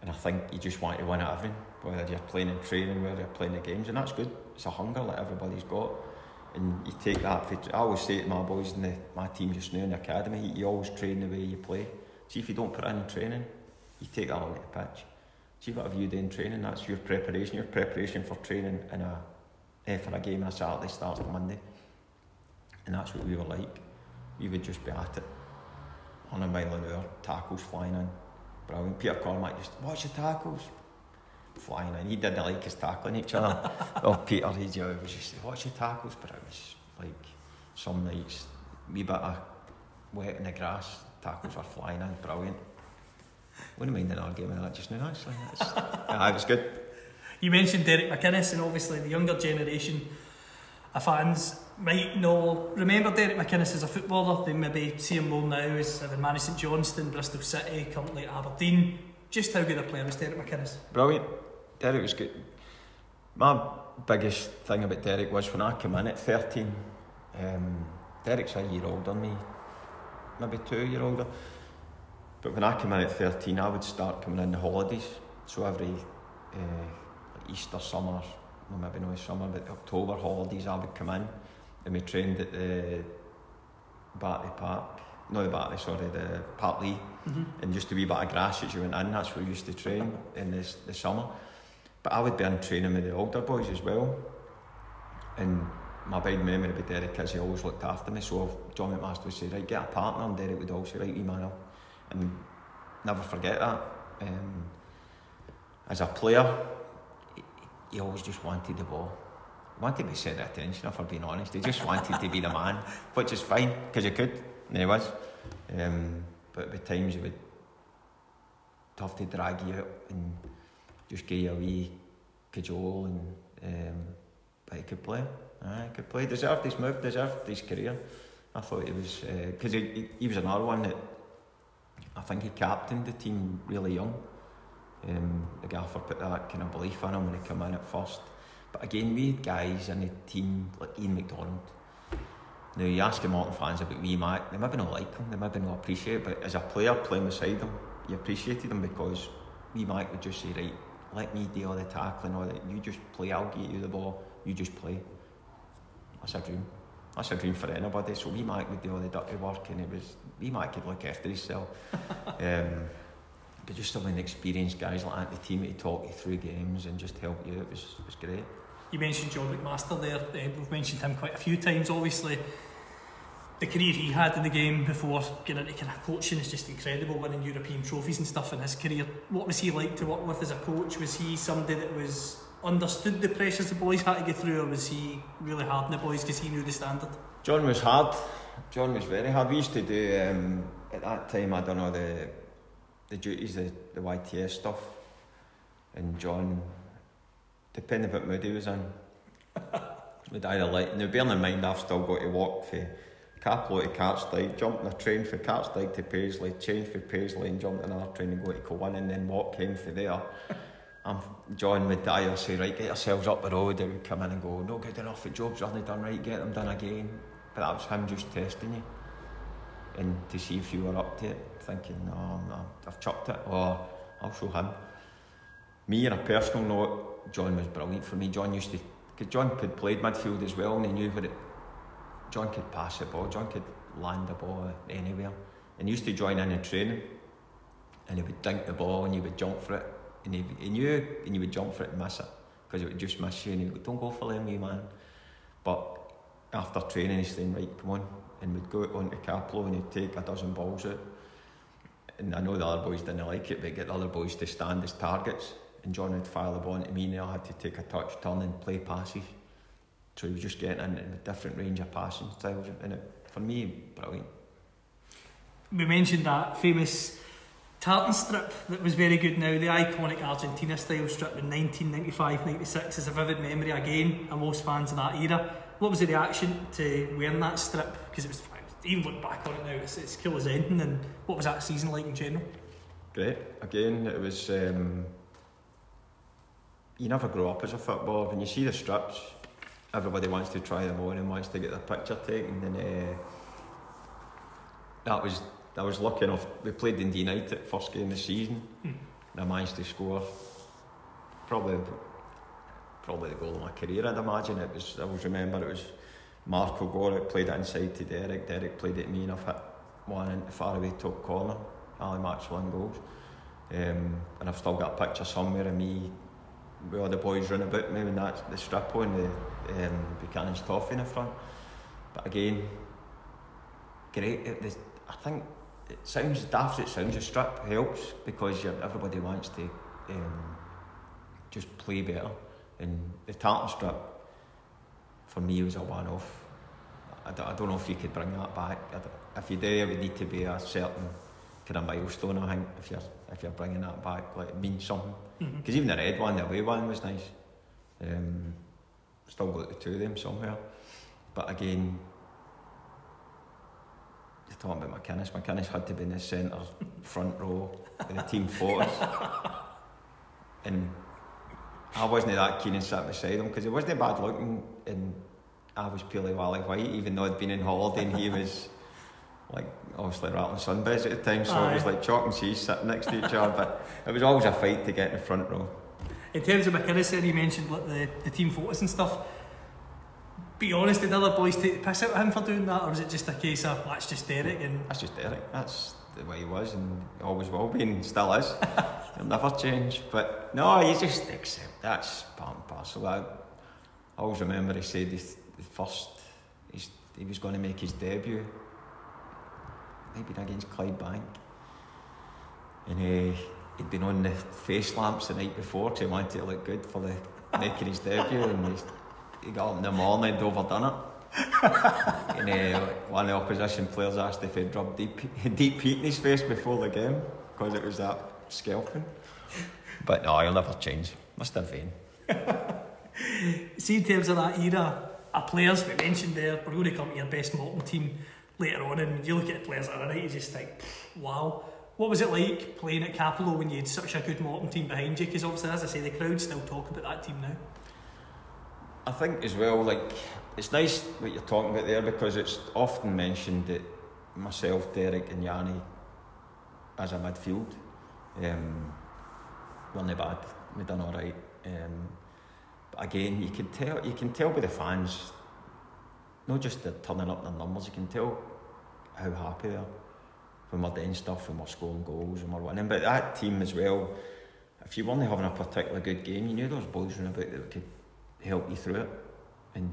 and I think you just want to win at everything, whether you're playing in training, whether you're playing the games, and that's good. It's a hunger that everybody's got. And you take that. I always say to my boys in the, my team just now in the academy, you always train the way you play. See if you don't put in training, you take that on the pitch. See whatever you do in training, that's your preparation. Your preparation for training in a eh, for a game on a Saturday starts on Monday, and that's what we were like. We would just be at it, on a mile an hour, tackles flying in, brilliant. Peter Cormack just watch the tackles, flying in. He didn't like us tackling each other. oh, Peter, he just was just watch the tackles, but it was like some nights, wee bit of wet in the grass, tackles were flying in, brilliant. Wouldn't mind an argument of that just now, actually. It's, yeah, it was good. You mentioned Derek McInnes, and obviously the younger generation of fans might know remember Derek McInnes as a footballer. They maybe see him more now as having managed St Johnstone, Bristol City, currently Aberdeen. Just how good a player was Derek McInnes? Brilliant. Derek was good. My biggest thing about Derek was when I came in at 13, um, Derek's a year older than me, maybe two year older. But when I came in at 13, I would start coming in the holidays. So every uh, Easter, summer, well, maybe not summer, but October holidays, I would come in and we trained at the Battery Park. No, the Battery, sorry, the Parklea. And just a wee bit of grass as you went in, that's where we used to train in this, the summer. But I would be in training with the older boys as well. And my big memory with Derek is he always looked after me. So John McMaster would say, right, get a partner, and Derek would always say, right, wee man, I'll-" and never forget that. Um, as a player, he, always just wanted the ball. Wanted to be centre attention, if I'm being honest. He just wanted to be the man, [LAUGHS] which is fine, because he could, and he was. Um, but at times he would tough to drag you out and just give you a wee cajole and um, but he could play. Aye, he could play. Deserved his move, deserved his career. I thought he was because he, he, he was another one that I think he captained the team really young. Um, the gaffer put that kind of belief in him when he came in at first. But again, we had guys in the team like Ian McDonald. Now you ask the Morton fans about Wee Mac, they maybe not like him, they maybe not appreciate it, but as a player playing beside him, you appreciated him because Wee Mac would just say, right, let me do all the tackling, all that, you just play, I'll get you the ball, you just play. That's a dream. That's a dream for anybody. So we Mac would do all the dirty work and it was, Wee Mac could look after himself. [LAUGHS] um, but just having experienced guys like that the team to talk you through games and just help you, it was, it was great. You mentioned John McMaster there. Uh, we've mentioned him quite a few times. Obviously, the career he had in the game before getting into kind of coaching is just incredible. Winning European trophies and stuff in his career. What was he like to work with as a coach? Was he somebody that was understood the pressures the boys had to get through, or was he really hard on the boys because he knew the standard? John was hard. John was very hard. We used to do um, at that time. I don't know the the duties, the the YTS stuff, and John, depending what mood he was in, would either like. Now, bearing in mind, I've still got to walk for Cappielow to Cartsdyke, jump on a train for Cartsdyke to Paisley, change for Paisley, and jump on another train and go to Cowan, and then walk home for there. [LAUGHS] Um, John would die either say, right, get yourselves up the road, or would come in and go, no good enough, the job's only done right, get them done again. But that was him just testing you. And to see if you were up to it, thinking, no, no, I've chucked it, or I'll show him. Me, on a personal note, John was brilliant for me. John used to, because John could play midfield as well, and he knew what it, John could pass the ball, John could land the ball anywhere. And he used to join in in training, and he would dink the ball, and you would jump for it. And he, he knew and he would jump for it and miss it because it would just miss you and he would go, don't go for them wee man. But after training he's saying right come on and we'd go on to Cappielow and he'd take a dozen balls out. And I know the other boys didn't like it but get the other boys to stand as targets. And John would fire the ball into me and I had to take a touch turn and play passes so he was just getting in a different range of passing styles and it, for me brilliant We mentioned that famous tartan strip that was very good now, the iconic Argentina style strip in 1995 96 is a vivid memory again of most fans of that era. What was the reaction to wearing that strip? Because it was, even look back on it now, it's, it's cool as anything. And what was that season like in general? great. Again, it was. Um, you never grow up as a footballer. When you see the strips, everybody wants to try them on and wants to get their picture taken. And uh, that was. I was lucky enough. We played in United first game of the season, and I managed to score. Probably, probably the goal of my career. I'd imagine it was. I always remember it was Marco Goric played it inside to Derek. Derek played it to me, and I've hit one into far away top corner. Ali Maxwell goals. Um, and I've still got a picture somewhere of me with all the boys running about me when that's the strip on the um, Buchanan's toffee in the front. But again, great. It, the, I think it sounds daft. It sounds a strip helps because everybody wants to um, just play better. And the tartan strip for me was a one-off. I, don't- I don't know if you could bring that back. If you do, it would need to be a certain kind of milestone. I think if you're if you're bringing that back, like it means something. Mhm. Because even the red one, the away one was nice. Um, still got the two of them somewhere. But again, you're talking about McInnes. McInnes had to be in the centre front row in the team photos. [LAUGHS] and I wasn't that keen and sat beside him because he wasn't bad looking and I was purely Wally White, even though I'd been in holiday and he was like obviously rattling sunbeds at the time, so it was like chalk and cheese sitting next to each other. But it was always a fight to get in the front row. In terms of McInnes, there you mentioned like, the, the team photos and stuff. Be honest, did other boys take the piss out of him for doing that, or was it just a case of that's just Derek and That's just Derek. That's the way he was and always will be and still is. [LAUGHS] He'll never change. But no, you just accept that's part and parcel. I, I always remember he said his, the first he's, he was going to make his debut, maybe against Clydebank. And uh, he'd been on the face lamps the night before he wanted to look good for the his debut and he's, he got up in the morning and overdone it. [LAUGHS] and uh, one of the opposition players asked if he'd rubbed deep, deep heat in his face before the game because it was that scalping. But no, he'll never change. Must have vain. See, in terms of that era, our players we mentioned there, we're going to come to your best Morton team later on, and you look at the players that are it, you just think, wow. What was it like playing at Cappielow when you had such a good Morton team behind you? Because obviously, as I say, the crowd still talk about that team now. I think as well, like it's nice what you're talking about there because it's often mentioned that myself, Derek, and Yanni as a midfield, um, weren't bad. We done all right. Um, but again, you can tell you can tell by the fans, not just the turning up their numbers. You can tell how happy they are when we're doing stuff, and we're scoring goals, and we're winning. But that team as well, if you weren't having a particularly good game, you knew there was boys running about that could help you through it and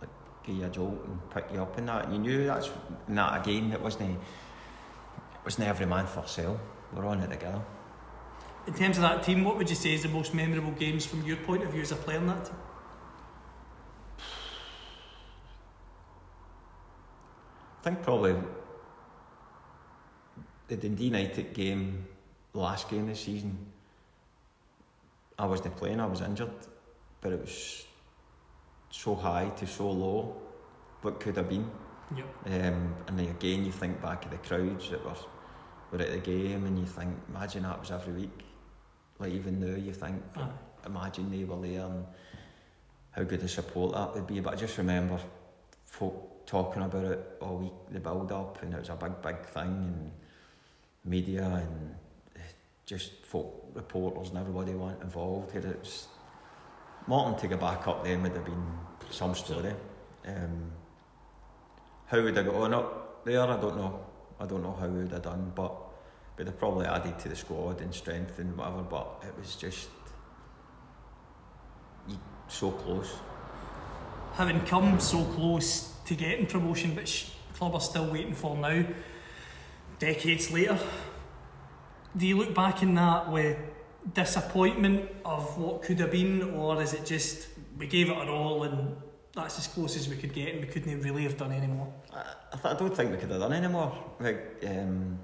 like give you a jolt and pick you up and that. And you knew that's not a game that wasn't it wasn't every man for sale. We're on it together. In terms of that team, what would you say is the most memorable games from your point of view as a player in that team? I think probably the Dundee United game, the last game this season, I wasn't playing, I was injured, but it was so high to so low, what could have been. Yep. Um, and then again, you think back of the crowds that were, were at the game, and you think, imagine that was every week. Like even now, you think, Aye. imagine they were there and how good a support that would be. But I just remember folk talking about it all week, the build up, and it was a big, big thing, and media and just folk reporters and everybody went involved here. It's Martin to go back up then would have been some story. Um, how would I got on up there? I don't know. I don't know how would have done, but but they probably added to the squad and strength and whatever. But it was just so close. Having come so close to getting promotion, which club are still waiting for now, decades later, do you look back in that with disappointment of what could have been, or is it just we gave it our all and that's as close as we could get and we couldn't really have done any more? I, I, don't think we could have done any more. Like, um,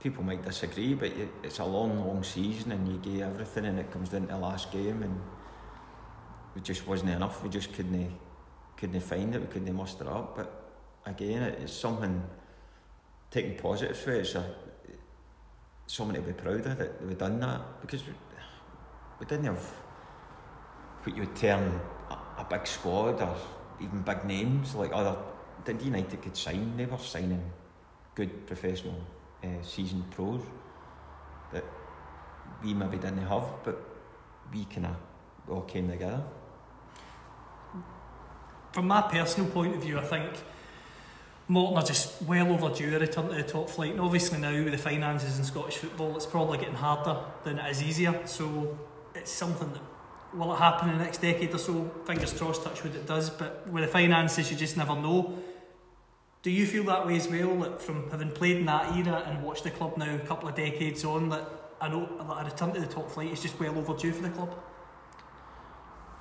people might disagree, but it's a long, long season and you gave everything and it comes down to the last game and it just wasn't enough. We just couldn't, couldn't find it, we couldn't muster up. But again, it, it's something taking positive for it. It's a, to be proud of that we've done that because we, we didn't have what you would term a, a big squad or even big names like other Dundee United could sign. They were signing good professional uh, seasoned pros that we maybe didn't have, but we kind of all came together. From my personal point of view, I think Morton are just well overdue a return to the top flight. And obviously now with the finances in Scottish football, it's probably getting harder than it is easier. So it's something that will it happen in the next decade or so? Fingers crossed, touch wood it does. But with the finances, you just never know. Do you feel that way as well? That from having played in that era and watched the club now a couple of decades on, that I know that a return to the top flight is just well overdue for the club.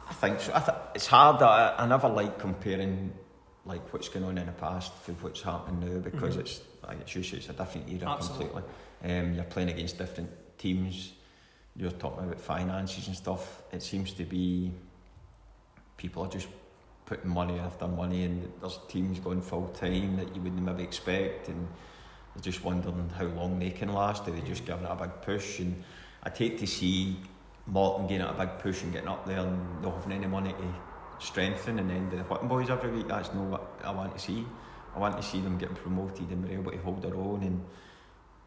I think so. I th- it's hard. I, I never like comparing like what's going on in the past to what's happening now because Mhm. it's like it's usually it's a different era Absolutely. completely. Um, you're playing against different teams. You're talking about finances and stuff. It seems to be people are just putting money after money, and there's teams going full time that you wouldn't maybe expect, and you're just wondering how long they can last. Are they just giving it a big push? And I'd hate to see Morton getting a big push and getting up there and not having any money to strengthen and then the whipping boys every week. That's not what I want to see. I want to see them getting promoted and be able to hold their own and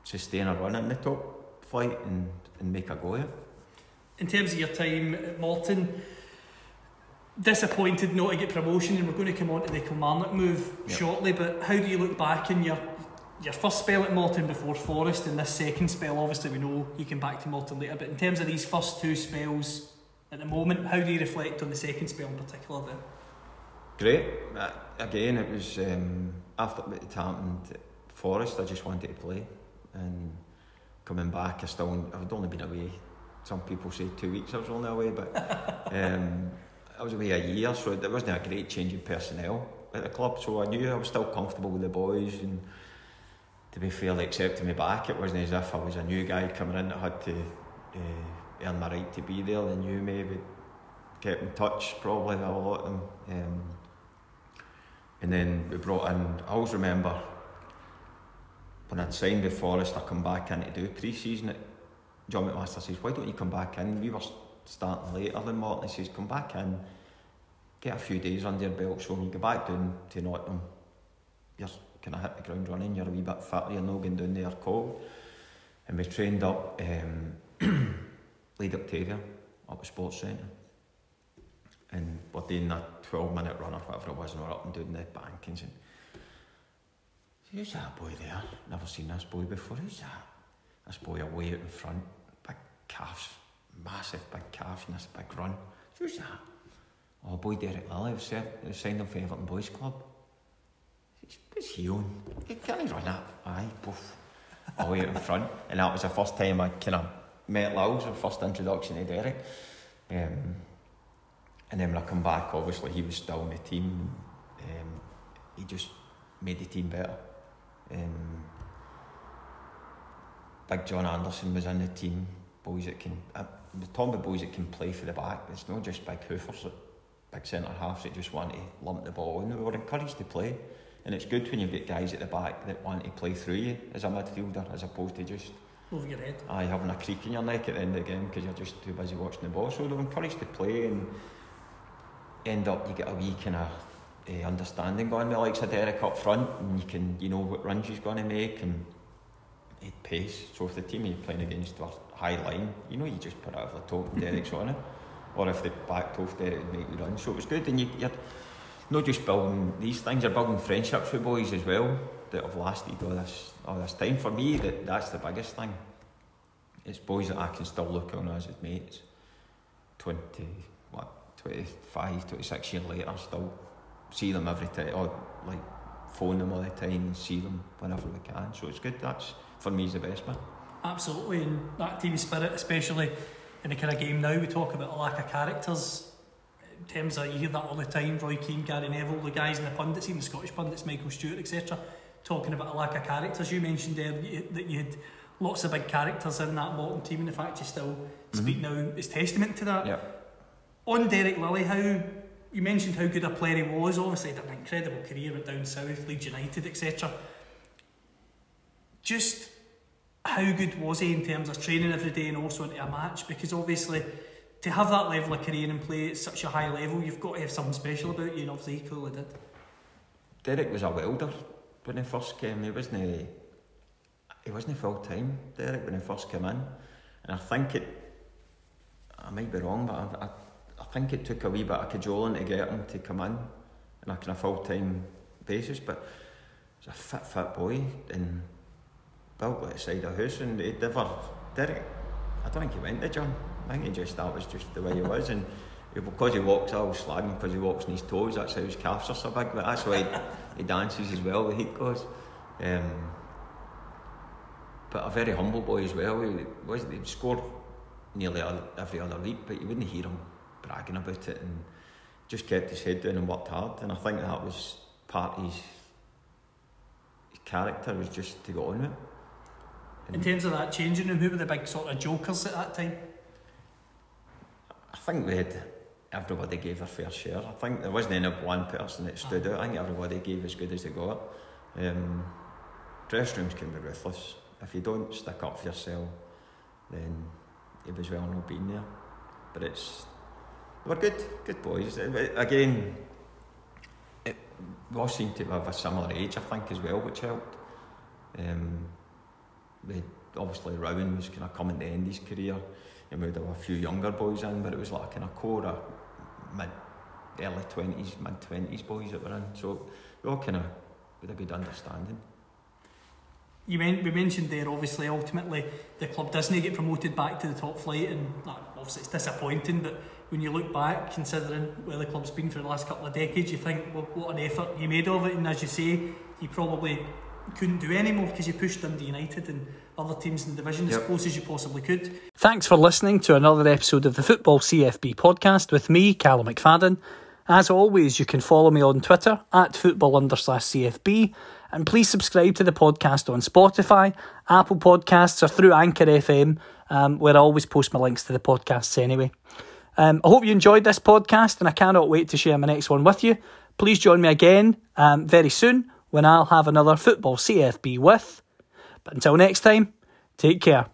sustain a run in the top flight and, and make a go of it. in terms of your time at Morton, disappointed not to get promotion, and we're going to come on to the Kilmarnock move Yep. shortly. But how do you look back in your your first spell at Morton before Forest, and this second spell? Obviously, we know you came back to Morton later, but in terms of these first two spells at the moment, how do you reflect on the second spell in particular? Then, Great. Uh, again, it was um, after it happened Forest, I just wanted to play. And coming back, I still, I'd only been away. Some people say two weeks I was only away, but [LAUGHS] um, I was away a year, so there wasn't a great change in personnel at the club. So I knew I was still comfortable with the boys. And to be fair, they accepted me back. It wasn't as if I was a new guy coming in that had to uh, earn my right to be there. They you. We kept in touch, probably with a lot of them. Um, and then we brought in, I always remember when I'd signed with Forest, I come back in to do pre season. John McMaster says, Why don't you come back in? We were starting later than Morton. He says, Come back in, get a few days under your belt. So when you go back down to Nottingham, you're kind of hit the ground running, you're a wee bit fitter, you're not going down there cold. And we trained up um, [CLEARS THROAT] Lead Octavia up at Sports Centre. And we're doing that 12 minute run or whatever it was, and we're up and doing the bankings. And who's that boy there? Never seen this boy before. Who's that? This boy away out in front, big calves, massive big calves and this big run. Who's that? Oh, boy Derek Lilly, was was signed him for Everton Boys Club. What's he on? He can't run that. Aye, poof. away out in front, and that was the first time I kind of met Lowell's the first introduction to Derek. Um, and then when I come back, obviously he was still in the team. Um, he just made the team better. Um, Big John Anderson was in the team. Boys that can, uh, the about boys that can play for the back. It's not just big hoofers, big centre halves that just want to lump the ball in. We were encouraged to play, and it's good when you've got guys at the back that want to play through you as a midfielder, as opposed to just Over your head. aye, having a creak in your neck at the end of the game because you're just too busy watching the ball. So they're encouraged to play and end up you get a wee kind of uh, understanding going with likes of Derek up front and you can you know what runs he's going to make and uh, pace. So if the team you're playing against are high line, you know you just put out over the top and Derek's on it. Or if they backed off Derek would make you run. So it was good and you, you're not just building these things, you're building friendships with boys as well that have lasted all this all this time. For me that that's the biggest thing. It's boys that I can still look on as mates. Twenty what 25, 26 years later, still see them every time, or like phone them all the time and see them whenever we can. So it's good. That's for me is the best bit. Absolutely, and that team spirit, especially in the kind of game now, we talk about a lack of characters. In terms of you hear that all the time, Roy Keane, Gary Neville, the guys in the pundits, even the Scottish pundits, Michael Stewart, etc., talking about a lack of characters. You mentioned there that you- had lots of big characters in that bottom team, and the fact you still mm-hmm. speak now is testament to that. Yeah. On Derek Lilley, how you mentioned how good a player he was. Obviously, he had an incredible career, went down south, Leeds United, etc. Just how good was he in terms of training every day and also into a match? Because obviously, to have that level of career and play at such a high level, you've got to have something special about you, and obviously, he clearly did. Derek was a welder when he first came. He wasn't eh, he wasn't full time. Derek when he first came in, and I think it. I might be wrong, but I, I, I think it took a wee bit of cajoling to get him to come in on a kind of full time basis. But he's a fit, fit boy and built like side of a house, and he never Derek. I don't think he went to gym. I think he just that was just the way he was, and because he walks, I was slagging because he walks on his toes. That's how his calves are so big. But that's why he, [LAUGHS] he dances as well. The heat goes. Um, but a very humble boy as well. He was he scored nearly every other week, but you wouldn't hear him bragging about it, and just kept his head down and worked hard. And I think that was part of his, his character was just to go on with it. In terms of that changing room, who were the big sort of jokers at that time? I think we had everybody gave their fair share. I think there wasn't any one person that stood out. I think everybody gave as good as they got. Um, dress rooms can be ruthless. If you don't stick up for yourself, then it was well not being there. But it's they were good, good boys. Uh, Again, it, we all seemed to have a similar age, I think, as well, which helped. Um, we obviously Rowan was kind of coming to end his career and we would have a few younger boys in, but it was like a kind of core of mid, early twenties, mid twenties boys that were in. So we all kind of with a good understanding. You men- we mentioned there, obviously, ultimately the club doesn't get promoted back to the top flight, and obviously it's disappointing. But when you look back, considering where the club's been for the last couple of decades, you think, well, what an effort you made of it. And as you say, you probably couldn't do any more because you pushed Dundee United and other teams in the division as close as you possibly could. Thanks for listening to another episode of the Football CFB podcast with me, Callum McFadden. As always, you can follow me on Twitter at football under slash CFB, and please subscribe to the podcast on Spotify, Apple Podcasts, or through Anchor FM, um, where I always post my links to the podcasts anyway. Um, I hope you enjoyed this podcast, and I cannot wait to share my next one with you. Please join me again um, very soon when I'll have another Football CFB with. But until next time, take care.